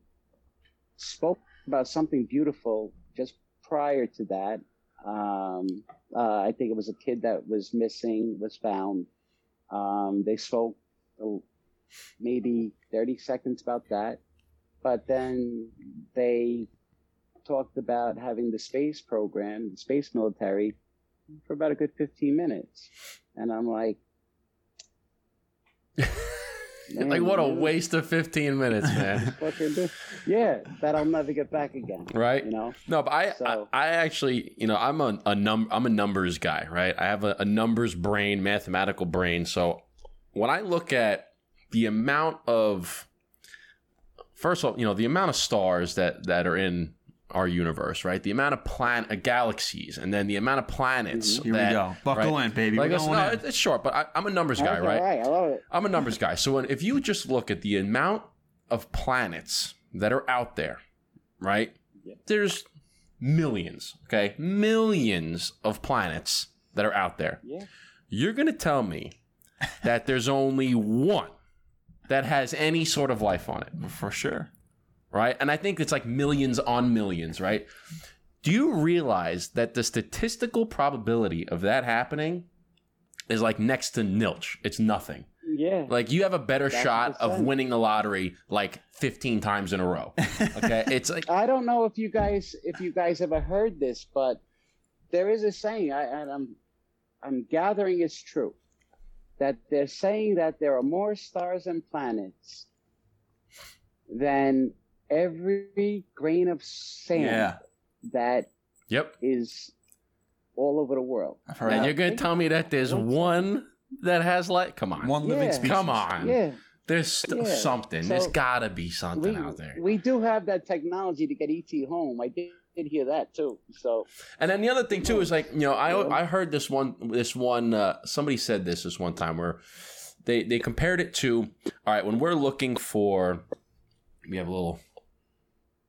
spoke about something beautiful just prior to that. Um, uh, I think it was a kid that was missing, was found. Um, they spoke uh, maybe 30 seconds about that. But then they talked about having the space program, the space military, for about a good 15 minutes. And I'm like, man, like what a waste of 15 minutes, man. Yeah, that I'll never get back again. right? You know? No, but I, So- I, I actually, you know, I'm a, a num, I'm a numbers guy, right? I have a, a numbers brain, mathematical brain. So when I look at the amount of, first of all, you know, the amount of stars that that are in our universe, right? The amount of planet uh, galaxies, and then the amount of planets. Here that, we go. Buckle right? in, baby. Like, We're it's, going no, in. it's short, but I, I'm a numbers guy, Okay, right? All right, I love it. I'm a numbers guy. So when, if you just look at the amount of planets that are out there, right? Yeah. There's millions, okay? Millions of planets that are out there. Yeah. You're going to tell me that there's only one that has any sort of life on it, For sure. Right? And I think it's like millions on millions, right? Do you realize that the statistical probability of that happening is like next to nilch? It's nothing. Yeah. Like you have a better That's shot of winning the lottery like 15 times in a row. Okay? it's like I don't know if you guys if you guys ever heard this, but there is a saying, I, and I'm I'm gathering it's true, that they're saying that there are more stars and planets than every grain of sand Yeah. that Yep. is all over the world. I've And you're going to tell me that there's one that has light? Come on. One living Yeah. species. Come on. Yeah, There's st- Yeah. something. So, there's got to be something we, out there. we do have that technology to get ET home. I did, did hear that too. So And then the other thing too is like you know I I heard this one this one uh, somebody said this this one time where they they compared it to all right when we're looking for we have a little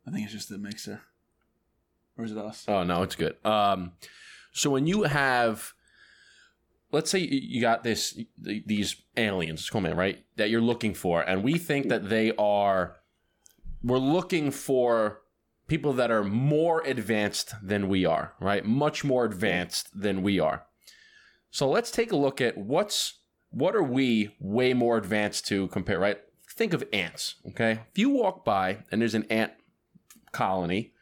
I think it's just the mixer. Or is it us? Oh no, it's good. Um, so when you have, let's say you got this these aliens, come man, right that you're looking for, and we think that they are, we're looking for people that are more advanced than we are, right? Much more advanced than we are. So let's take a look at what's what are we way more advanced to compare, right? Think of ants, okay? If you walk by and there's an ant colony,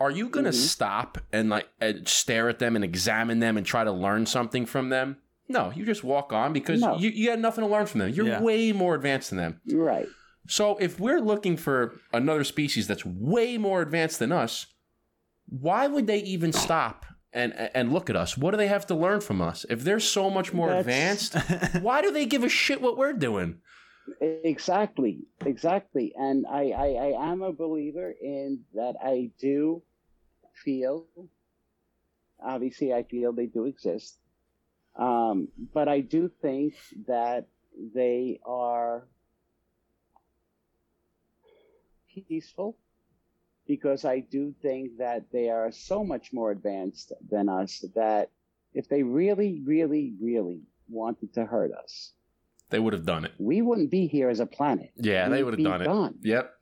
are you going to Mhm. stop and like uh, stare at them and examine them and try to learn something from them? No, you just walk on because No. you, you had nothing to learn from them. You're Yeah. way more advanced than them. Right. So if we're looking for another species that's way more advanced than us, why would they even stop and and look at us? What do they have to learn from us? If they're so much more That's- advanced, why do they give a shit what we're doing? Exactly, exactly. And I, I, I am a believer in that I do feel, obviously, I feel they do exist. Um, but I do think that they are peaceful because I do think that they are so much more advanced than us that if they really, really, really wanted to hurt us, They would have done it. we wouldn't be here as a planet. Yeah, they We'd would have done it. gone. Yep.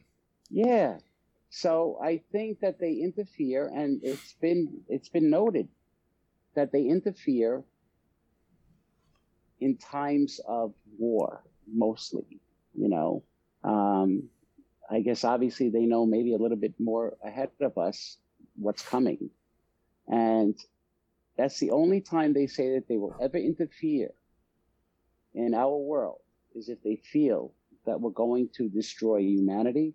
Yeah. So I think that they interfere, and it's been it's been noted that they interfere in times of war, mostly. You know, um, I guess obviously they know maybe a little bit more ahead of us what's coming, and that's the only time they say that they will ever interfere in our world is if they feel that we're going to destroy humanity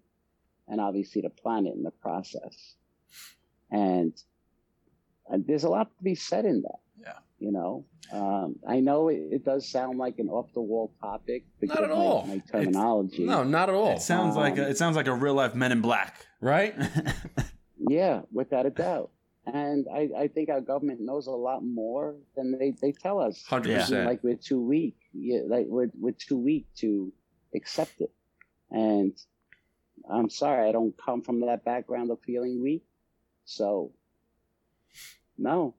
and obviously the planet in the process. And, and there's a lot to be said in that. Yeah. You know, um, I know it, it does sound like an off the wall topic Not at of my, all. my It's- terminology. No, not at all. It sounds like a, Um, it sounds like a real life Men in Black. right? Yeah, without a doubt. And I, I think our government knows a lot more than they, they tell us. Hundred Yeah. percent. Like we're too weak. Yeah, like we're we're too weak to accept it. And I'm sorry, I don't come from that background of feeling weak. So no.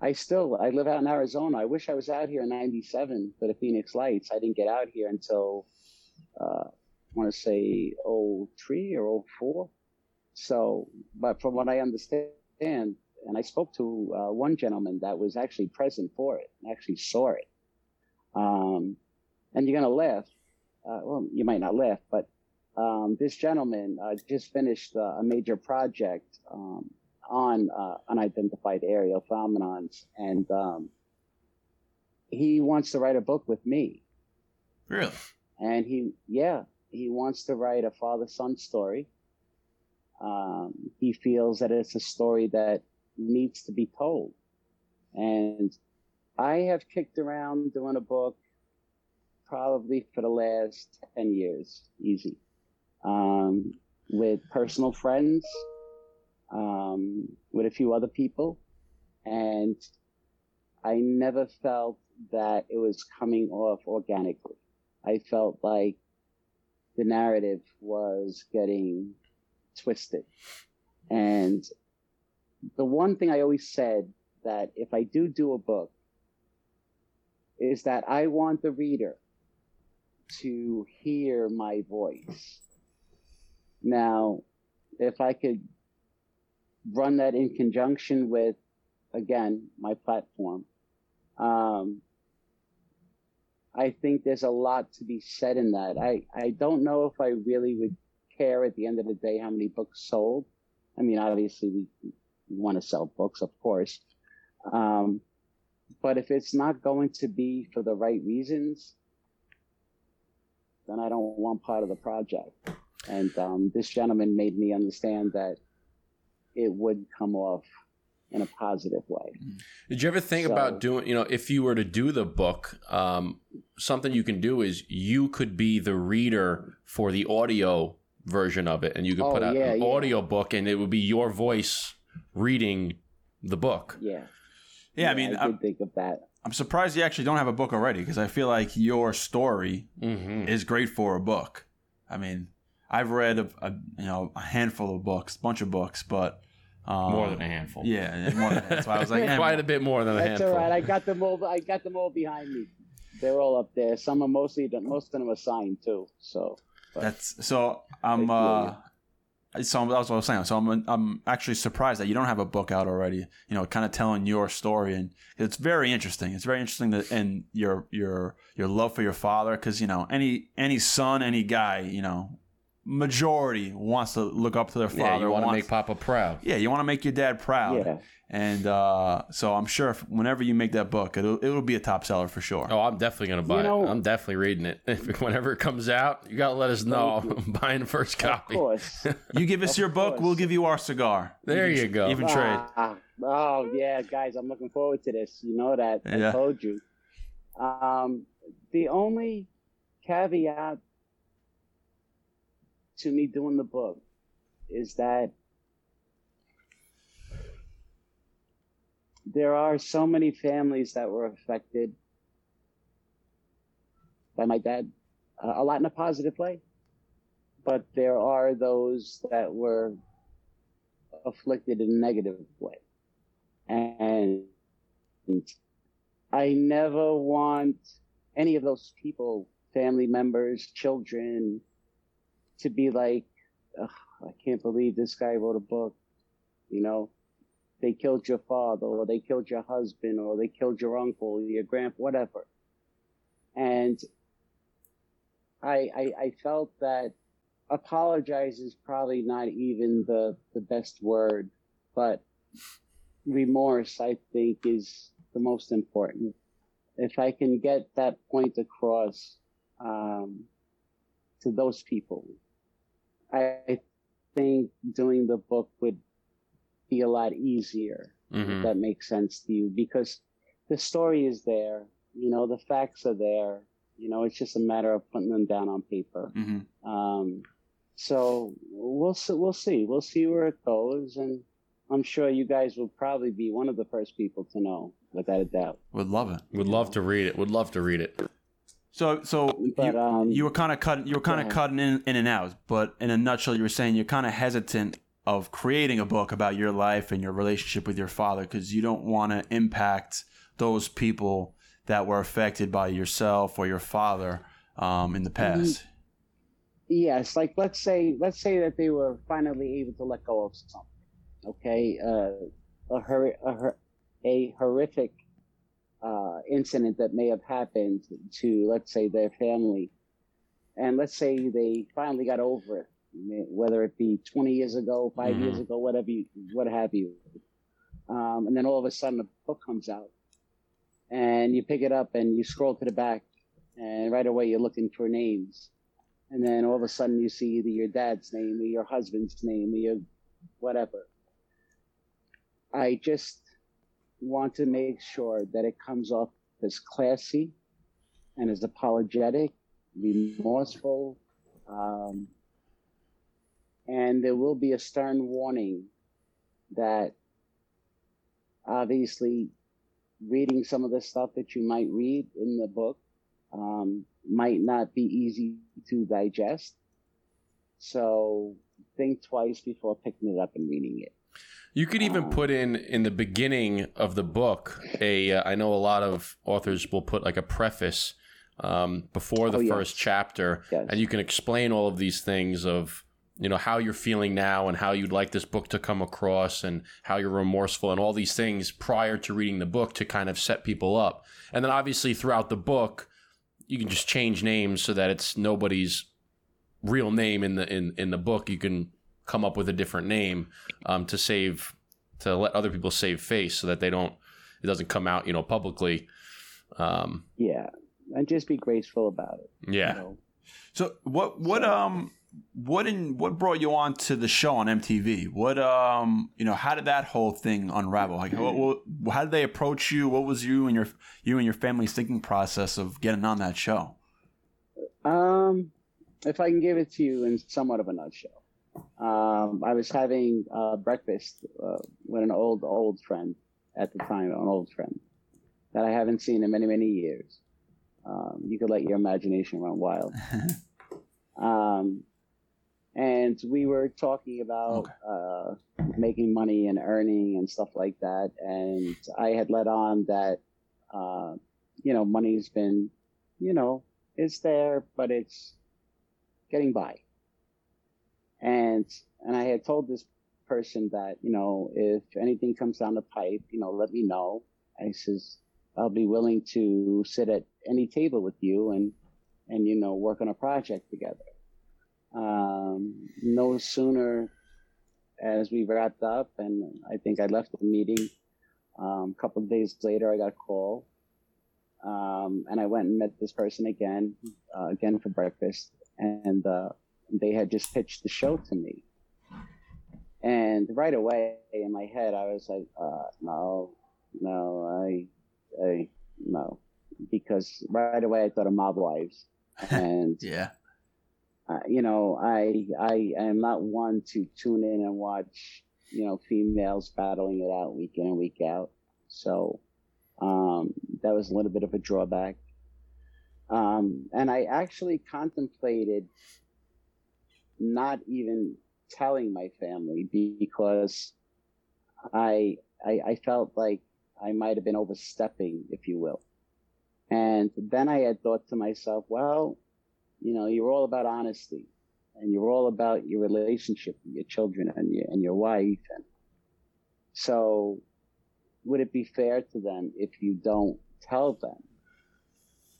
I still I live out in Arizona. I wish I was out here in '97 for the Phoenix Lights. I didn't get out here until uh, I want to say '03 or '04. So, but from what I understand, and I spoke to uh, one gentleman that was actually present for it, actually saw it. Um, and you're gonna laugh. Uh, well, you might not laugh, but um, this gentleman uh, just finished uh, a major project um, on uh, unidentified aerial phenomenons, and um, he wants to write a book with me. really? And he, yeah, he wants to write a father-son story. Um, he feels that it's a story that needs to be told. And I have kicked around doing a book probably for the last 10 years, easy, um, with personal friends, um, with a few other people. And I never felt that it was coming off organically. I felt like the narrative was getting twisted. And the one thing I always said that if I do do a book is that I want the reader to hear my voice. Now, if I could run that in conjunction with, again, my platform, um, I think there's a lot to be said in that. I, I don't know if I really would care at the end of the day how many books sold. I mean, obviously we, we want to sell books, of course. Um, but if it's not going to be for the right reasons, then I don't want part of the project. And um, this gentleman made me understand that it would come off in a positive way. Did you ever think So- about doing, you know, if you were to do the book, um, something you can do is you could be the reader for the audio version of it and you could Oh, put out yeah, an yeah. audio book and it would be your voice reading the book. Yeah. Yeah, I mean, I I'm, think of that. I'm surprised you actually don't have a book already because I feel like your story Mm-hmm. is great for a book. I mean, I've read a, a you know a handful of books, bunch of books, but um, More than a handful. Yeah, more than that's why I was like, Quite a bit more than a That's handful. all right. I got them all. I got them all behind me. They're all up there. Some are mostly the most of them are signed too. So That's so I'm uh so that's what I was saying. So I'm I'm actually surprised that you don't have a book out already. You know, kind of telling your story, and it's very interesting. It's very interesting that and your your your love for your father, because you know any any son, any guy, you know, majority wants to look up to their father. yeah, you want to make Papa proud. yeah, you want to make your dad proud. yeah, And uh, so I'm sure if, whenever you make that book, it'll it'll be a top seller for sure. Oh, I'm definitely gonna buy You know- it. I'm definitely reading it. Whenever it comes out, you gotta let us know. I'm buying the first copy. of copy. course. You give us Of your book, we'll give you our cigar. There Even- you go. Even trade. Ah, oh yeah, guys, I'm looking forward to this. You know that Yeah. I told you. Um, the only caveat to me doing the book is that there are so many families that were affected by my dad, uh, a lot in a positive way, but there are those that were afflicted in a negative way. And I never want any of those people, family members, children, to be like, I can't believe this guy wrote a book. You know, they killed your father, or they killed your husband, or they killed your uncle, your grandpa, whatever. And I, I, I felt that apologize is probably not even the, the best word, but remorse, I think, is the most important. If I can get that point across um, to those people, I think doing the book would be a lot easier. If Mhm. that makes sense to you, because the story is there. You know, the facts are there. You know, it's just a matter of putting them down on paper. hmm Um, so we'll see, we'll see, we'll see where it goes, and I'm sure you guys will probably be one of the first people to know, without a doubt. Would love it. Would love to read it. Would love to read it. So, so But, you, um, you were kind of cutting, you were kind of cutting in, in and out. But in a nutshell, you were saying you're kind of hesitant of creating a book about your life and your relationship with your father because you don't want to impact those people that were affected by yourself or your father um, in the past. Yes, like let's say let's say that they were finally able to let go of something. Okay, uh, a hor- a, hor- a horrific uh, incident that may have happened to let's say their family, and let's say they finally got over it, whether it be 20 years ago, 5 Mhm. years ago, whatever you, what have you, um, and then all of a sudden a book comes out, and you pick it up and you scroll to the back, and right away you're looking for names and then all of a sudden you see either your dad's name or your husband's name or your whatever. I just want to make sure that it comes off as classy and as apologetic, remorseful, um, and there will be a stern warning that obviously reading some of the stuff that you might read in the book um, might not be easy to digest. So think twice before picking it up and reading it. You could even Um, put in in the beginning of the book a. Uh, I know a lot of authors will put like a preface um, before the Oh, yes. first chapter, Yes. and you can explain all of these things of you know how you're feeling now and how you'd like this book to come across and how you're remorseful and all these things prior to reading the book to kind of set people up. And then obviously throughout the book, you can just change names so that it's nobody's real name in the in in the book. You can come up with a different name um, to save to let other people save face so that they don't it doesn't come out you know publicly. Um, Yeah. And just be graceful about it. you yeah. know. So what what um what in what brought you on to the show on MTV? What um you know how did that whole thing unravel? Like what, what, how did they approach you? What was you and your you and your family's thinking process of getting on that show? Um, if I can give it to you in somewhat of a nutshell, um, I was having uh, breakfast uh, with an old old friend at the time, an old friend that I haven't seen in many many years. Um, you could let your imagination run wild. Um, and we were talking about Okay. uh, making money and earning and stuff like that. And I had let on that, uh, you know, money's been, you know, it's there, but it's getting by. And and I had told this person that, you know, if anything comes down the pipe, you know, let me know. I says I'll be willing to sit at any table with you and and you know work on a project together. Um, no sooner as we wrapped up, and I think I left the meeting. Um, a couple of days later, I got a call, um, and I went and met this person again, uh, again for breakfast, and uh, they had just pitched the show to me. And right away in my head, I was like, uh, "No, no, I, I, no," because right away I thought of Mob Wives, and Yeah. Uh, you know, I I am not one to tune in and watch, you know, females battling it out week in and week out. So um, that was a little bit of a drawback. Um, and I actually contemplated not even telling my family because I I, I felt like I might have been overstepping, if you will. And then I had thought to myself, well, you know, you're all about honesty and you're all about your relationship with your children and your, and your wife. And so would it be fair to them if you don't tell them?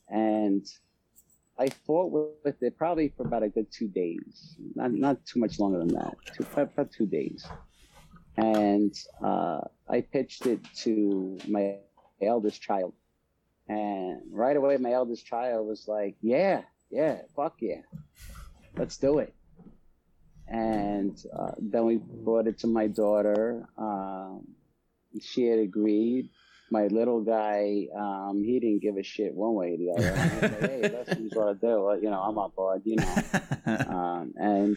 And I fought with it probably for about a good two days, not, not too much longer than that, two, about two days. And uh, I pitched it to my eldest child. And right away, my eldest child was like, yeah, yeah, fuck yeah, let's do it. And uh, then we brought it to my daughter. Um, she had agreed. My little guy, um, he didn't give a shit one way or the other. Like, hey, that's what I do. You know, I'm on board, you know. Um, and,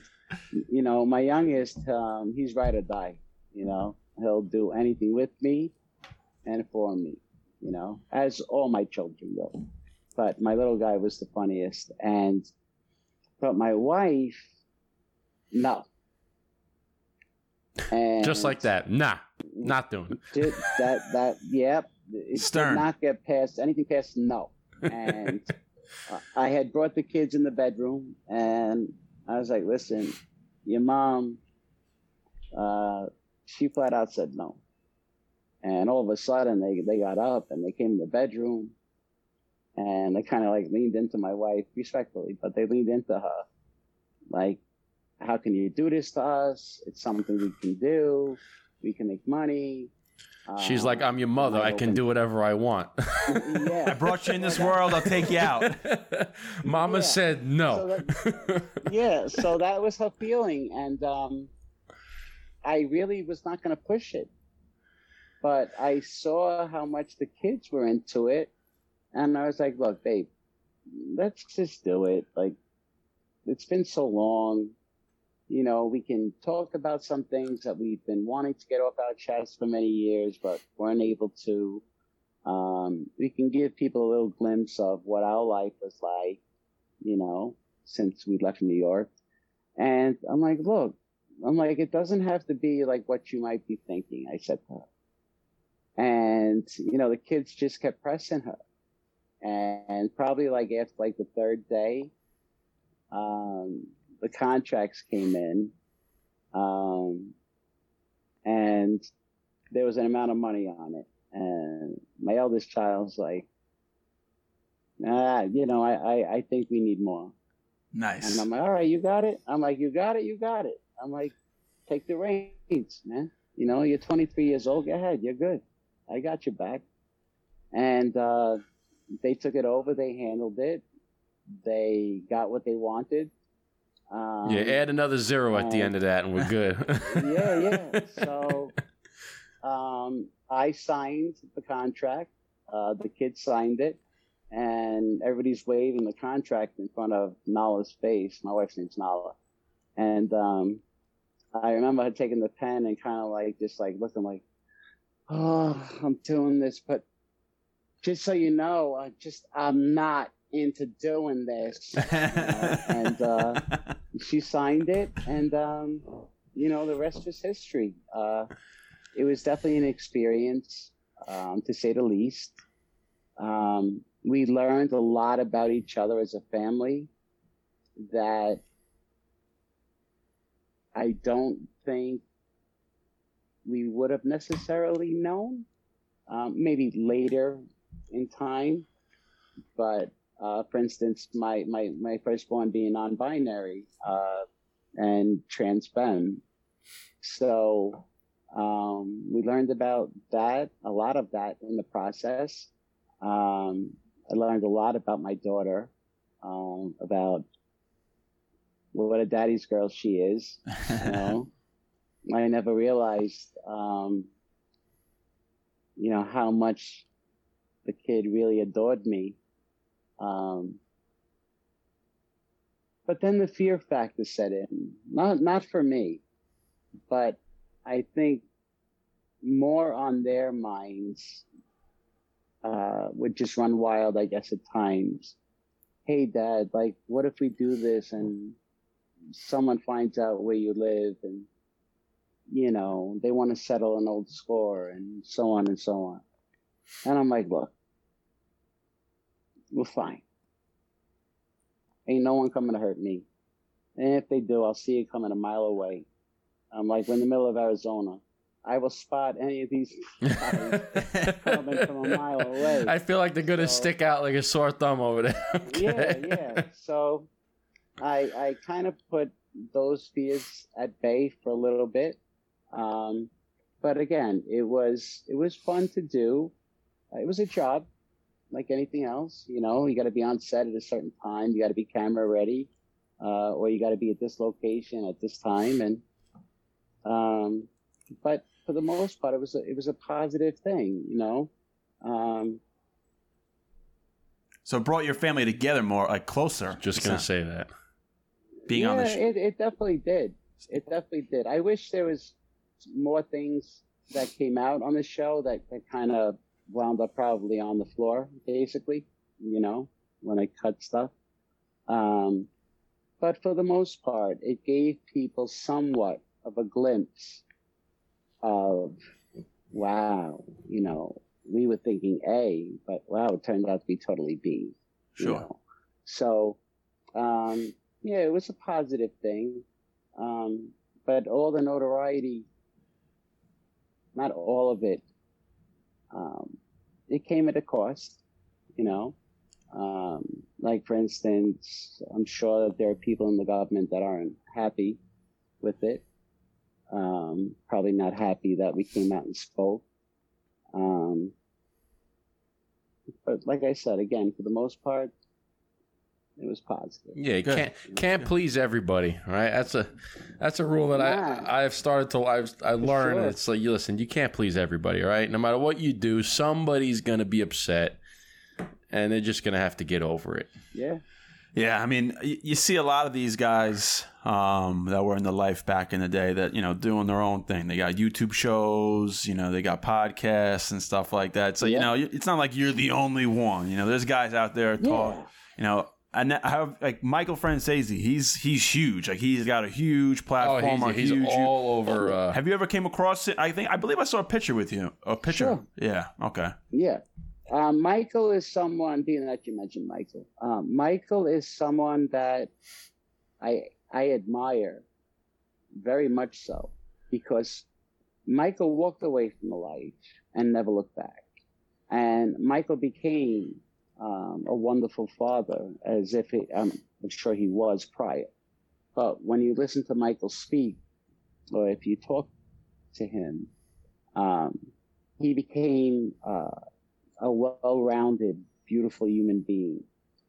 you know, my youngest, um, he's ride or die. You know, he'll do anything with me and for me, you know, as all my children will but my little guy was the funniest. And but my wife, no. And Just like that. Nah, not doing it. did that that yep. It Stern. did not get past anything past no. And I had brought the kids in the bedroom, and I was like, "Listen, your mom." Uh, she flat out said no. And all of a sudden, they they got up and they came in the bedroom, and they kind of like leaned into my wife respectfully, but they leaned into her, like, "How can you do this to us? It's something we can do. We can make money." She's Um, like, I'm your mother. I can do whatever I want. yeah. I brought you in this world. I'll take you out. Mama Yeah. said no. So yeah, so that was her feeling, and um, I really was not going to push it, but I saw how much the kids were into it, and I was like, "Look, babe, let's just do it. Like, it's been so long, you know. We can talk about some things that we've been wanting to get off our chest for many years, but weren't able to. Um, we can give people a little glimpse of what our life was like, you know, since we left New York. And I'm like, look, I'm like, it doesn't have to be like what you might be thinking, I said to her. And, you know, the kids just kept pressing her. And probably like after like the third day, um, the contracts came in. Um, and there was an amount of money on it. And my eldest child's like, ah, you know, I, I, I think we need more. Nice. And I'm like, all right, you got it. I'm like, you got it, you got it. I'm like, take the reins, man. You know, you're 23 years old. Go ahead, you're good. I got your back. And uh, they took it over. They handled it. They got what they wanted. Um, yeah, add another zero at the end of that, and we're good. yeah, yeah. So um, I signed the contract. Uh, the kids signed it, and everybody's waving the contract in front of Nala's face. My wife's name's Nala, and um, I remember her taking the pen and kind of like just like looking like, oh, I'm doing this, but just so you know, I just I'm not into doing this. You know? and uh, she signed it, and um, you know the rest is history. Uh, it was definitely an experience, um, to say the least. Um, we learned a lot about each other as a family that I don't think we would have necessarily known. Um, maybe later in time, but uh, for instance, my, my, my firstborn being non-binary uh, and trans femme. So um, we learned about that, a lot of that in the process. Um, I learned a lot about my daughter, um, about what a daddy's girl she is. You know, I never realized, um, you know, how much the kid really adored me. Um, but then the fear factor set in. Not not for me, but I think more on their minds uh, would just run wild, I guess, at times. Hey, Dad, like, what if we do this and someone finds out where you live and, you know, they want to settle an old score and so on and so on. And I'm like, look, we're fine. Ain't no one coming to hurt me. And if they do, I'll see it coming a mile away. I'm like, we're in the middle of Arizona. I will spot any of these coming from a mile away. I feel like they're gonna So- stick out like a sore thumb over there. yeah, yeah. So I I kind of put those fears at bay for a little bit. Um, but again, it was it was fun to do. It was a job, like anything else. You know, you got to be on set at a certain time. You got to be camera ready, uh, or you got to be at this location at this time. And um, but for the most part, it was a, it was a positive thing. You know. Um, So it brought your family together more, like closer. Just gonna say that. being yeah, on the show. it, it definitely did. It definitely did. I wish there was more things that came out on the show that, that kind of wound up probably on the floor, basically, you know, when I cut stuff. Um, but for the most part, it gave people somewhat of a glimpse of, wow, you know, we were thinking A, but wow, it turned out to be totally B. you Sure. know. So, um, yeah, it was a positive thing. Um, but all the notoriety, not all of it, um, it came at a cost, you know. Um, like, for instance, I'm sure that there are people in the government that aren't happy with it. Um, probably not happy that we came out and spoke. Um, but like I said, again, for the most part, it was positive. Yeah, you can't can't please everybody, right? That's a that's a rule that Nah. I I've started to I've I learned. sure. It's like you listen, you can't please everybody, right? No matter what you do, somebody's gonna be upset, and they're just gonna have to get over it. Yeah. Yeah, I mean, you see a lot of these guys um, that were in the life back in the day that you know doing their own thing. They got YouTube shows, you know, they got podcasts and stuff like that. So you know, it's not like you're the only one. You know, there's guys out there talk. Yeah. You know, and I have like Michael Franzese. He's he's huge. Like he's got a huge Oh, platform. a he's, he's huge, all over. Uh, Have you ever came across it? I think I believe I saw a picture with you. A picture. Sure. Yeah. Okay. Yeah. Um, Michael is someone, being that you mentioned Michael, um, Michael is someone that I I admire very much so because Michael walked away from the life and never looked back. And Michael became um, a wonderful father as if um, I'm sure he was prior. But when you listen to Michael speak, or if you talk to him, um, he became uh, a well-rounded, beautiful human being.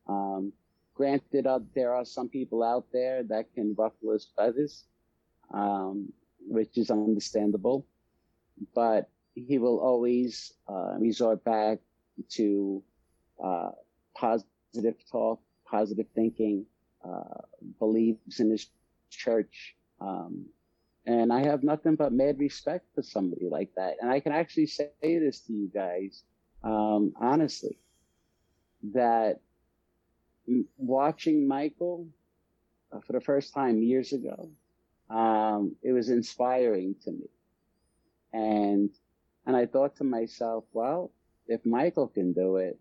Um, granted, uh, there are some people out there that can ruffle his feathers, um, which is understandable, but he will always uh, resort back to uh, positive talk, positive thinking, uh, believes in his church. Um, and I have nothing but mad respect for somebody like that. And I can actually say this to you guys, um, honestly, that watching Michael uh, for the first time years ago, um, it was inspiring to me. And, and I thought to myself, well, if Michael can do it,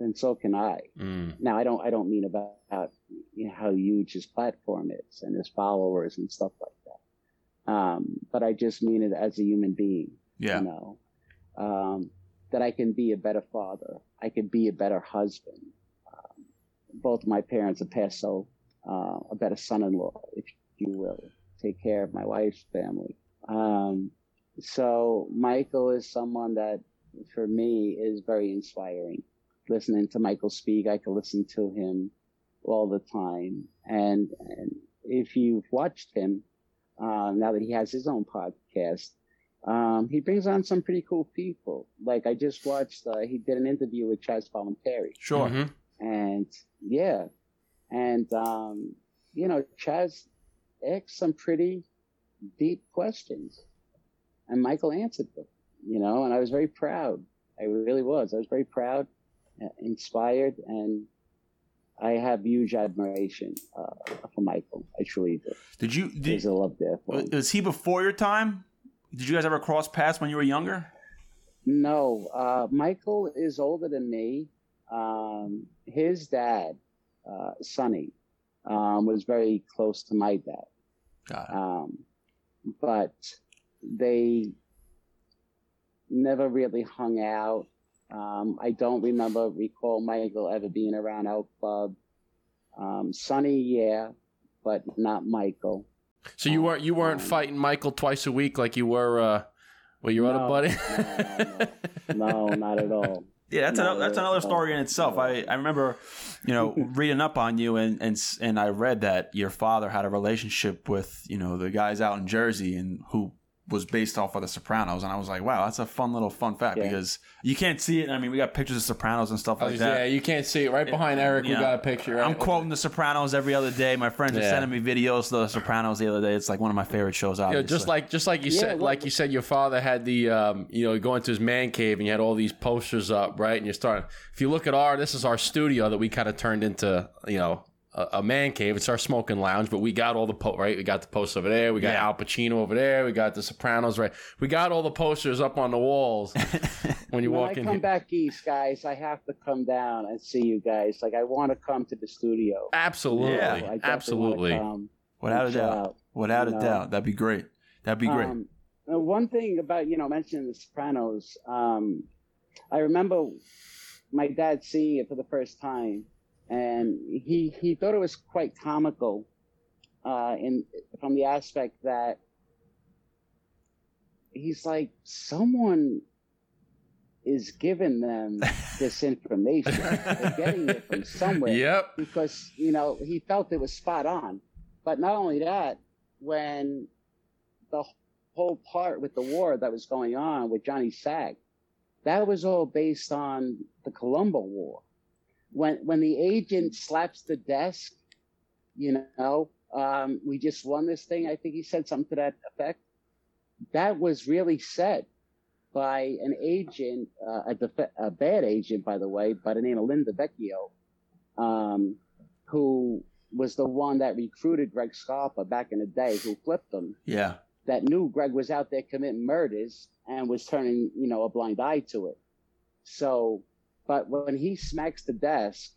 then so can I. Mm. Now, I don't, I don't mean about, you know, how huge his platform is and his followers and stuff like that. Um, but I just mean it as a human being, Yeah. you know, um, that I can be a better father. I can be a better husband. Um, both my parents have passed, so uh, a better son-in-law, if you will, take care of my wife's family. Um, so Michael is someone that, for me, is very inspiring. Listening to Michael speak, I could listen to him all the time. And, and if you've watched him, uh, now that he has his own podcast, um, he brings on some pretty cool people. Like I just watched, uh, he did an interview with Chaz Palminteri. Sure. Mhm. And yeah, and um, you know, Chaz asked some pretty deep questions, and Michael answered them. You know, and I was very proud. I really was. I was very proud, inspired, and I have huge admiration uh, for Michael. I truly do. Did you? There's Did, a love there was he before your time? Did you guys ever cross paths when you were younger? No, uh, Michael is older than me. Um, his dad, uh, Sonny, um, was very close to my dad. Got it. Um, but they never really hung out. Um, I don't remember recall Michael ever being around our club. Um, Sonny, yeah, but not Michael. So you weren't you weren't Um, fighting Michael twice a week like you were uh, with your other No, buddy. No, not at all. Yeah, that's another, that's another story in itself. I, I remember, you know, reading up on you and, and and I read that your father had a relationship with you know the guys out in Jersey and who was based off of The Sopranos, and I was like, wow, that's a fun little fun fact Yeah. because you can't see it. I mean, we got pictures of Sopranos and stuff like yeah, that. Yeah, you can't see it right behind Eric. We Yeah. got a picture. Right? I'm quoting The Sopranos every other day. My friends are sending me videos of The Sopranos the other day. It's like one of my favorite shows. You know, Obviously, just like just like you Yeah, said, what- like you said, your father had the um, you know, go into his man cave and you had all these posters up, right? And you're starting. If you look at our, this is our studio that we kind of turned into, you know, a, a man cave. It's our smoking lounge, but we got all the po- right. We got the posters over there. We got Yeah. Al Pacino over there. We got the Sopranos, right? We got all the posters up on the walls when you when walk I in. come here. back east, guys, I have to come down and see you guys. Like I want to come to the studio. Absolutely, Yeah, I absolutely. without a doubt, out. without a know. doubt, that'd be great. That'd be great. Um, one thing about you know mentioning The Sopranos, um, I remember my dad seeing it for the first time, and he he thought it was quite comical, uh, in from the aspect that he's like someone is giving them this information. They're getting it from somewhere Yep. because you know he felt it was spot on. But not only that, when the whole part with the war that was going on with Johnny Sack, that was all based on the Colombo War. When when the agent slaps the desk, you know, um, we just won this thing. I think he said something to that effect. That was really said by an agent, uh, a, def- a bad agent, by the way, by the name of Lin DeVecchio, um, who was the one that recruited Greg Scarpa back in the day, who flipped him, yeah, that knew Greg was out there committing murders and was turning, you know, a blind eye to it. So, but when he smacks the desk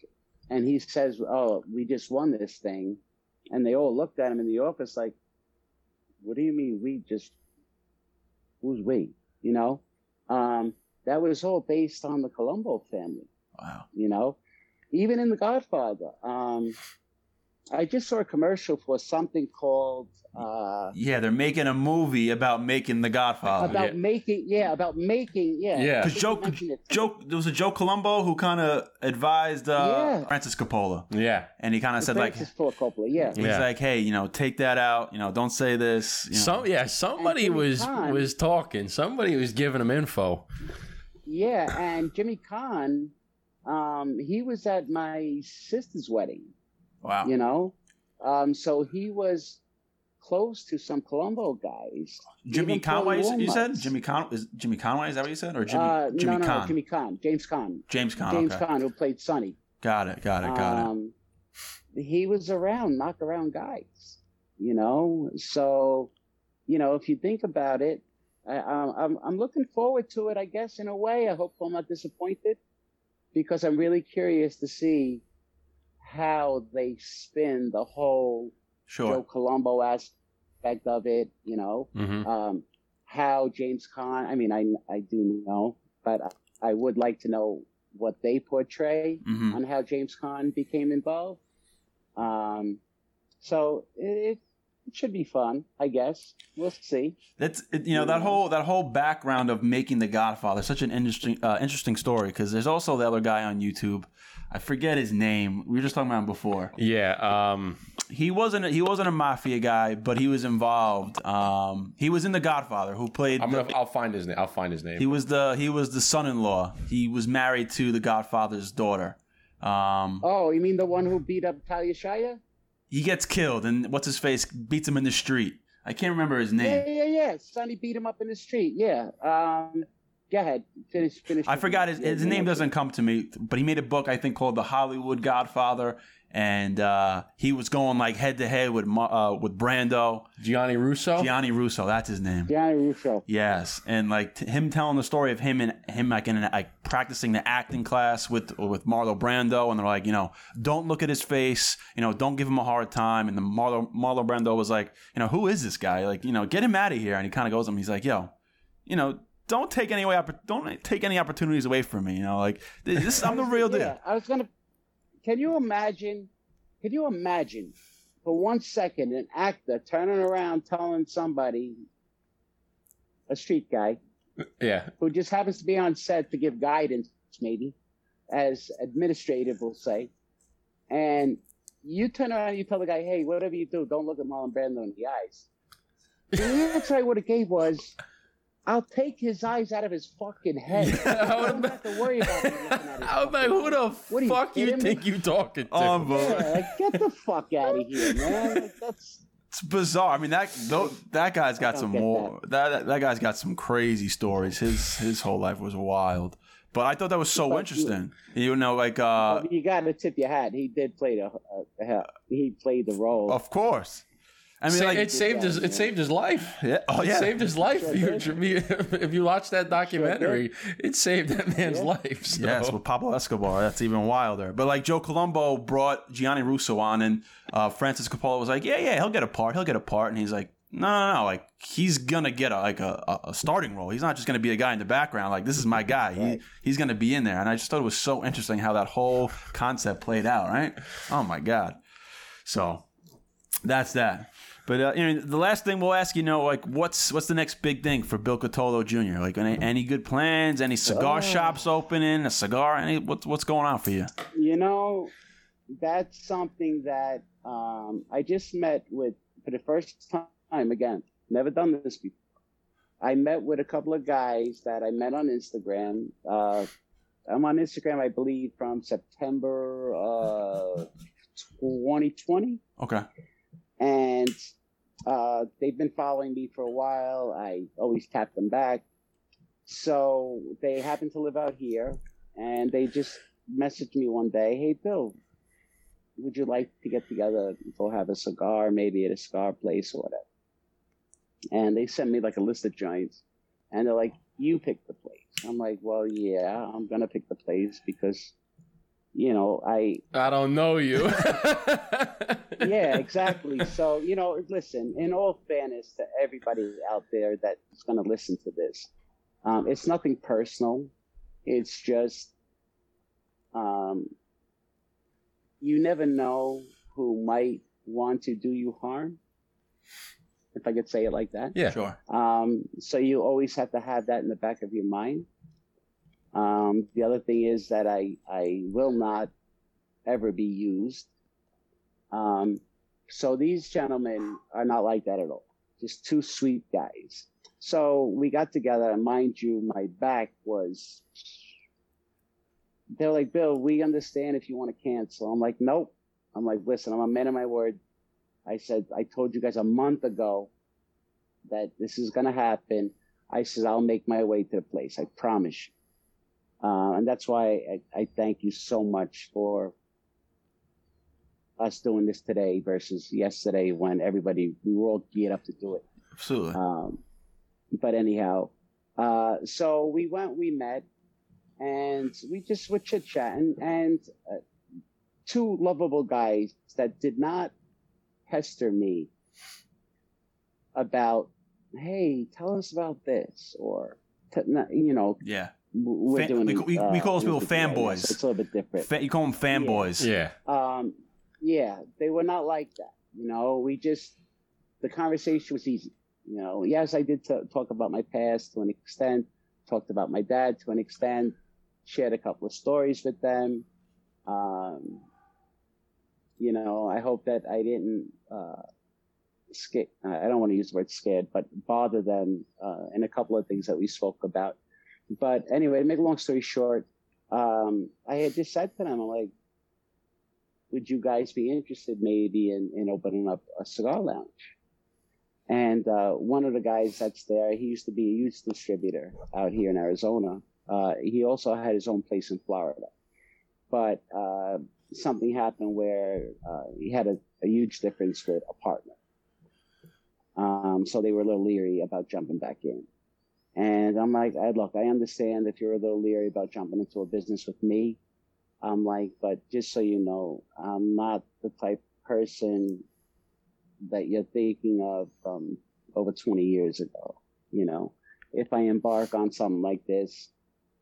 and he says, "Oh, we just won this thing," and they all looked at him in the office like, "What do you mean we just? Who's we?" You know, um, that was all based on the Colombo family wow. you know even in the godfather um i just saw a commercial for something called uh Yeah, they're making a movie about making The Godfather. about yeah. making yeah about making yeah Yeah. Because think Joe, you mentioned it. Joe, there was a Joe Colombo who kind of advised uh, Yeah. Francis Coppola, Yeah. and he kind of said like, Francis Ford Coppola, yeah he's Yeah. like, hey, you know, take that out, you know, don't say this. You know. Some yeah, somebody was Caan- was talking. Somebody was giving him info. yeah and jimmy Caan, um he was at my sister's wedding wow. you know um so he was close to some colombo guys Jimmy Conway, you said- you said Jimmy Con is Jimmy Conway. Is that what you said, or Jimmy uh, Jimmy no, no, Caan? no, Jimmy Caan, James Caan, James Conn. James okay. Caan, who played Sonny. Got it. Got it. Got it. Um, he was around, knock around guys, you know. So, you know, if you think about it, I, I'm I'm looking forward to it. I guess in a way, I hope I'm not disappointed because I'm really curious to see how they spin the whole Sure. Joe Colombo aspect of it. You know, hmm um, how James Caan. I mean, I I do know, but I, I would like to know what they portray hmm on how James Caan became involved. Um, so it, it should be fun, I guess. We'll see. That's it- you know that whole that whole background of making The Godfather such an interesting uh, interesting story because there's also the other guy on YouTube. I forget his name. We were just talking about him before. Yeah. Um, He wasn't a, he wasn't a mafia guy, but he was involved. Um, he was in The Godfather, who played. I'm gonna. I'll find his name. I'll find his name. he was the he was the son-in-law. He was married to The Godfather's daughter. Um, Oh, you mean the one who beat up Talia Shire? he gets killed, and what's his face beats him in the street. I can't remember his name. Yeah, yeah, yeah. Sonny beat him up in the street. Yeah. Um, go ahead. Finish. Finish. I forgot his, his name doesn't come to me, but he made a book I think called The Hollywood Godfather, and uh, he was going like head to head with uh, with Brando, Gianni Russo. Gianni Russo. That's his name. Gianni Russo. Yes, and like t- him telling the story of him and him like in like practicing the acting class with with Marlon Brando, and they're like, you know, don't look at his face, you know, don't give him a hard time. And the Marlo Marlo Brando was like, you know, who is this guy? Like, you know, get him out of here. And he kind of goes to him. He's like, yo, you know, don't take any way, don't take any opportunities away from me. You know, like this, I'm the real deal. Yeah, I was gonna. Can you imagine? Can you imagine for one second an actor turning around telling somebody, a street guy uh, Yeah. who just happens to be on set to give guidance, maybe, as administrative will say, and you turn around and you tell the guy, "Hey, whatever you do, don't look at Marlon Brando in the eyes." The answer I would have gave was, "I'll take his eyes out of his fucking head. I I would've don't have to worry about him looking at his I'm like, who the What are you fuck you think you talking to? Unbelievable. Yeah, like, get the fuck out of here, man. Like, that's It's bizarre. I mean that tho- that guy's got some more. That. that that guy's got some crazy stories. His his whole life was wild. But I thought that was so But you- interesting. You know, like uh, you got to tip your hat. He did play the uh, he played the role. of course. I mean, Sa- like it saved his. Yeah. It saved his life. yeah, oh It saved his life. Sure You- if you watch that documentary, it saved that man's Yeah. life. So. Yes, with Pablo Escobar, that's even wilder. But like Joe Colombo brought Gianni Russo on, and uh, Francis Coppola was like, "Yeah, yeah, he'll get a part. He'll get a part." And he's like, "No, no, no. Like he's gonna get a like a, a- a starting role. He's not just gonna be a guy in the background. Like this is my guy. He, he's gonna be in there." And I just thought it was so interesting how that whole concept played out. Right? Oh my god. So that's that. But uh, you know, the last thing we'll ask you know, like, what's what's the next big thing for Bill Cutolo Jr.? Like, any, any good plans? Any cigar Oh. shops opening? A cigar? Any what's what's going on for you? You know, that's something that um, I just met with for the first time. Again, never done this before. I met with a couple of guys that I met on Instagram. Uh, I'm on Instagram, I believe, from September uh, 2020. Okay. And uh, they've been following me for a while. I always tap them back. So they happen to live out here, and they just messaged me one day, "Hey, Bill, would you like to get together to have a cigar, maybe at a cigar place or whatever?" And they sent me like a list of joints, and they're like, "You pick the place." I'm like, "Well, yeah, I'm gonna pick the place because." You know, I I don't know you. yeah, exactly. So, you know, listen, in all fairness to everybody out there that's going to listen to this, um, it's nothing personal. It's just, um, you never know who might want to do you harm, if I could say it like that. yeah. Sure. Um, so you always have to have that in the back of your mind. Um, the other thing is that I, I will not ever be used. Um, so these gentlemen are not like that at all. Just two sweet guys. So we got together, and mind you, my back was. They're like, Bill, we understand if you want to cancel. I'm like, nope. I'm like, listen, I'm a man of my word. I said, I told you guys a month ago that this is going to happen. I said, I'll make my way to the place. I promise you. Uh, and that's why I, I thank you so much for us doing this today versus yesterday when everybody we were all geared up to do it. Absolutely. Um, but anyhow, uh, so we went, we met, and we just were chit chatting, and uh, two lovable guys that did not pester me about, hey, tell us about this, or you know, yeah. We're Fan- doing. we- we- we call those people yeah, yeah, fanboys. so It's a little bit different. Fa- you call them fanboys. Yeah. Um, yeah, they were not like that. You know, we just the conversation was easy. You know, yes, I did t- talk about my past to an extent, talked about my dad to an extent, shared a couple of stories with them. Um, you know, I hope that I didn't uh, sca- I don't want to use the word scared, but bother them uh, in a couple of things that we spoke about. But anyway, to make a long story short, um, I had just said to them, I'm like, would you guys be interested maybe in, in opening up a cigar lounge? And uh, one of the guys that's there, he used to be a youth distributor out here in Arizona. Uh, he also had his own place in Florida. But uh, something happened where uh, he had a, a huge difference with a partner. Um, so they were a little leery about jumping back in. And I'm like, I, look, I understand if you're a little leery about jumping into a business with me. I'm like, but just so you know, I'm not the type person that you're thinking of from over 20 years ago. You know, if I embark on something like this,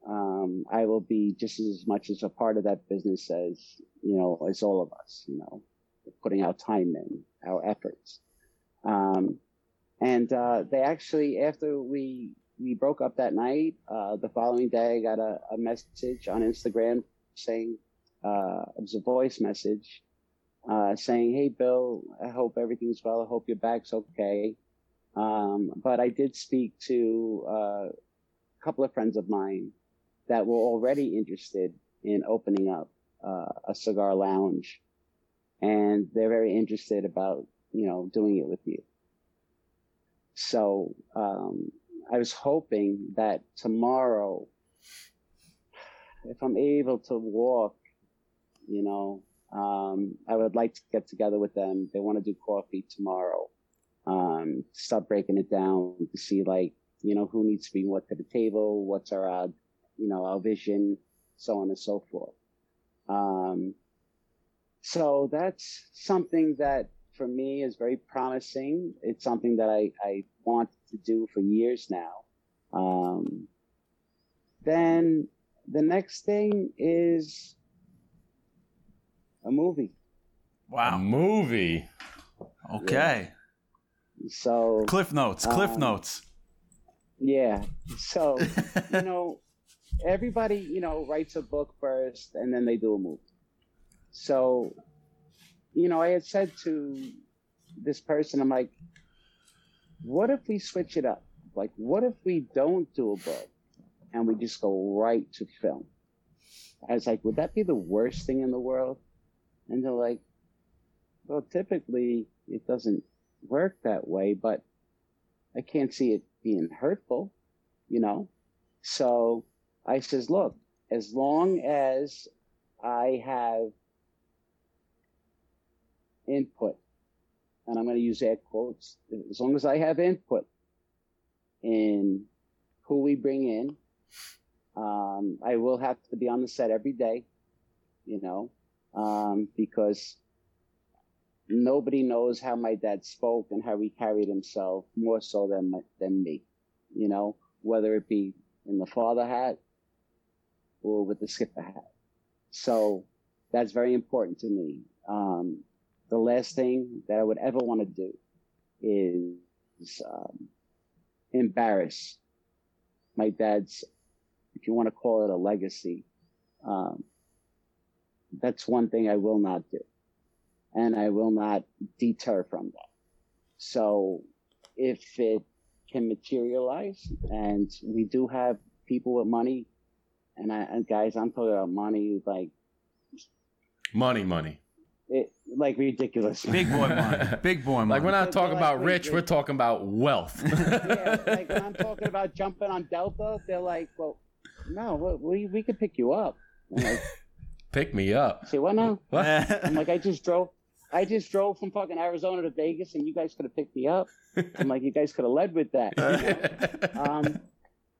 um, I will be just as much as a part of that business as, you know, as all of us, you know, putting our time in, our efforts. Um, and, uh, they actually, after we, we broke up that night, uh, the following day, I got a, a message on Instagram saying, uh, it was a voice message, uh, saying, Hey, Bill, I hope everything's well. I hope your back's okay. Um, but I did speak to uh, a couple of friends of mine that were already interested in opening up uh, a cigar lounge, and they're very interested about you know doing it with you. So um, I was hoping that tomorrow, if I'm able to walk, you know, um, I would like to get together with them. They want to do coffee tomorrow. Um, start breaking it down to see like, you know, who needs to be what to the table, what's our, uh, you know, our vision, so on and so forth. Um, so that's something that for me is very promising. It's something that I, I want to do for years now. Um, then the next thing is a movie. A Wow. movie. Okay. So Cliff notes. Cliff Um, notes. yeah, so you know, everybody you know writes a book first, and then they do a movie. So, you know, I had said to this person, I'm like, what if we switch it up? Like, what if we don't do a book and we just go right to film? I was like, would that be the worst thing in the world? And they're like, well, typically it doesn't work that way, but I can't see it being hurtful, you know? So I says, look, as long as I have input, and I'm going to use air quotes, as long as I have input in who we bring in, um, I will have to be on the set every day, you know, um, because nobody knows how my dad spoke and how he carried himself more so than than me, you know, whether it be in the father hat or with the skipper hat. So that's very important to me. Um, the last thing that I would ever want to do is um, embarrass my dad's, if you want to call it a legacy. Um, that's one thing I will not do and I will not deter from that. So if it can materialize and we do have people with money and, I, and guys, I'm talking about money like Money, money. It, like ridiculous. Big boy money. Big boy money. Like we're not But talking like, about wait, rich, wait. we're talking about wealth. yeah, like when I'm talking about jumping on Delta, they're like, well, no, we, we could pick you up. Like, Pick me up. say, what now? What? I'm like, I just drove, I just drove from fucking Arizona to Vegas, and you guys could have picked me up. I'm like, you guys could have led with that. you know? um,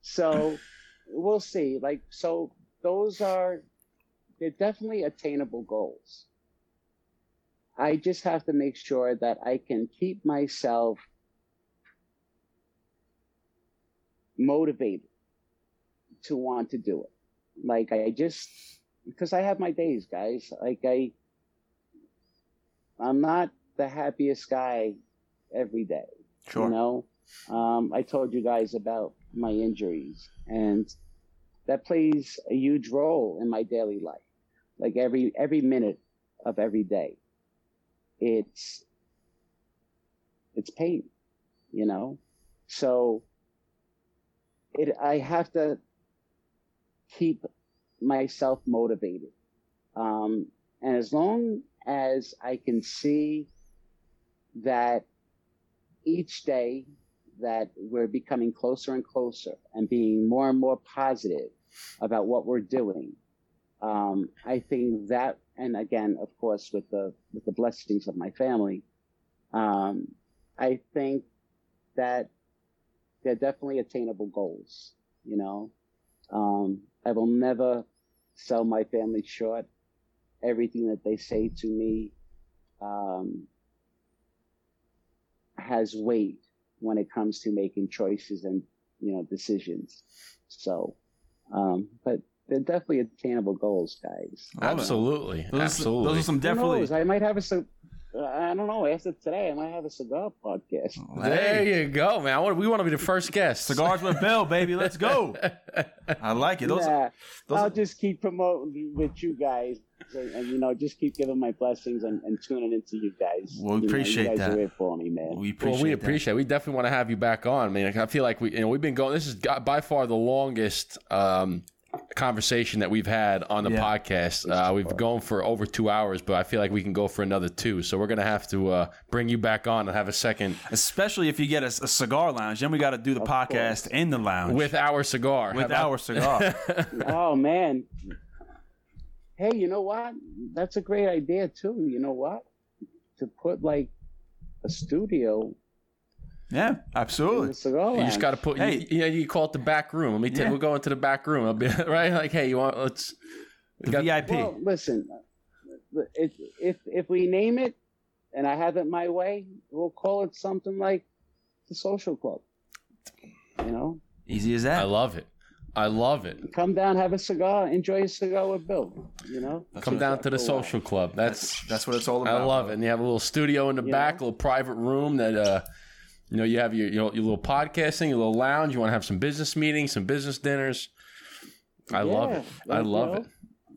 so we'll see. Like, so those are they're definitely attainable goals. I just have to make sure that I can keep myself motivated to want to do it. Like I just because I have my days, guys. Like I I'm not the happiest guy every day. Sure. You know, um, I told you guys about my injuries, and that plays a huge role in my daily life. Like every every minute of every day, it's it's pain. You know, so it I have to keep myself motivated, um, and as long as I can see that each day that we're becoming closer and closer and being more and more positive about what we're doing. Um, I think that, and again, of course, with the with the blessings of my family, um, I think that they're definitely attainable goals. You know, um, I will never sell my family short. Everything that they say to me um, has weight when it comes to making choices and you know decisions. So, um, but they're definitely attainable goals, guys. Absolutely. Those, Absolutely. Are, those are some Who definitely. knows? I might have a. ci- uh, I don't know. After today, I might have a cigar podcast. there Hey, you go, man. Want, we want to be the first guest. cigars with Bill, baby. Let's go. I like it. Those, yeah, those I'll are- just keep promoting with you guys, and, and, you know, just keep giving my blessings and, and tuning into you guys. Well, we You know, appreciate you guys that. Are here for me, man. we appreciate. well, we that. appreciate. it. We definitely want to have you back on. I mean, I feel like we, you know, we've been going. This is by far the longest um, conversation that we've had on the Yeah. podcast. Uh, we've gone for over two hours, but I feel like we can go for another two. So we're gonna have to uh, bring you back on and have a second Especially if you get a, a cigar lounge, then we got to do the podcast in the lounge with our cigar. With about- our cigar. oh man. Hey, you know what? That's a great idea too. You know what? To put like a studio yeah, absolutely. You just got to put. Hey. you, you know, you call it the back room. Let me. T- Yeah. We'll go into the back room. I'll be right. Like, hey, you want? Let's. The got- VIP. Well, listen, if if if we name it, and I have it my way, we'll call it something like the social club. You know, Easy as that. I love it. I love it. come down, have a cigar, enjoy a cigar with Bill. You know, Come down to the Cool. social club. That's That's what it's all about. I about. love it. And you have a little studio in the You back, know? a little private room that uh you know, you have your your, your little podcasting, your little lounge. You want to have some business meetings, some business dinners. I love it. I love know, it.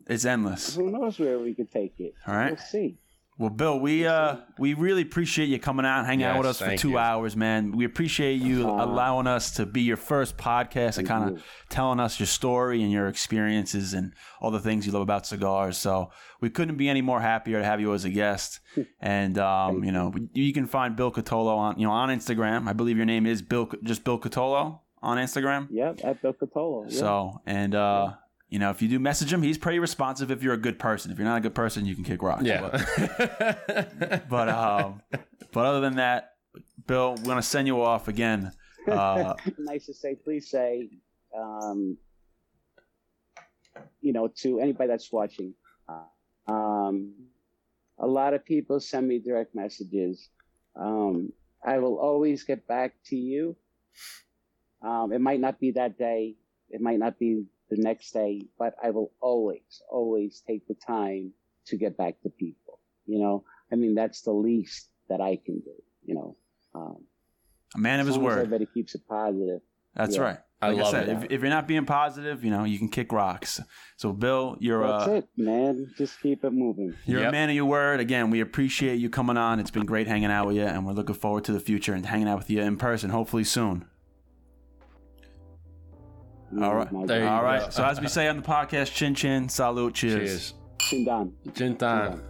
It's endless. Who knows where we could take it? All right. we'll see. Well, Bill, we uh we really appreciate you coming out and hanging out with us for two you. hours, man. We appreciate you Aw. allowing us to be your first podcast and kind of telling us your story and your experiences and all the things you love about cigars. So we couldn't be any more happier to have you as a guest. And um, you know, you can find Bill Cutolo on you know on Instagram. I believe your name is Bill, just Bill Cutolo on Instagram. Yep, at Bill Cutolo. Yeah. So and uh. You know, if you do message him, he's pretty responsive. If you're a good person, if you're not a good person, you can kick rocks. But- Yeah. but um, but other than that, Bill, we're gonna send you off again. Uh, nice to say. Please say, um, you know, to anybody that's watching. Uh, um, a lot of people send me direct messages. Um, I will always get back to you. Um, it might not be that day. It might not be the next day, but I will always, always take the time to get back to people. You know, I mean, that's the least that I can do. You know, um, a man of his long as word. everybody keeps it positive. That's yeah. right. I Like I, love said, it. if, if you're not being positive, you know, you can kick rocks. So, Bill, you're That's uh, it, man. Just keep it moving. you're a man of your word. Again, we appreciate you coming on. It's been great hanging out with you, and we're looking forward to the future and hanging out with you in person, hopefully soon. All right. My There you All go. right. So, as we say on the podcast, chin chin, salute, cheers. Cheers. Chin down. Jintan.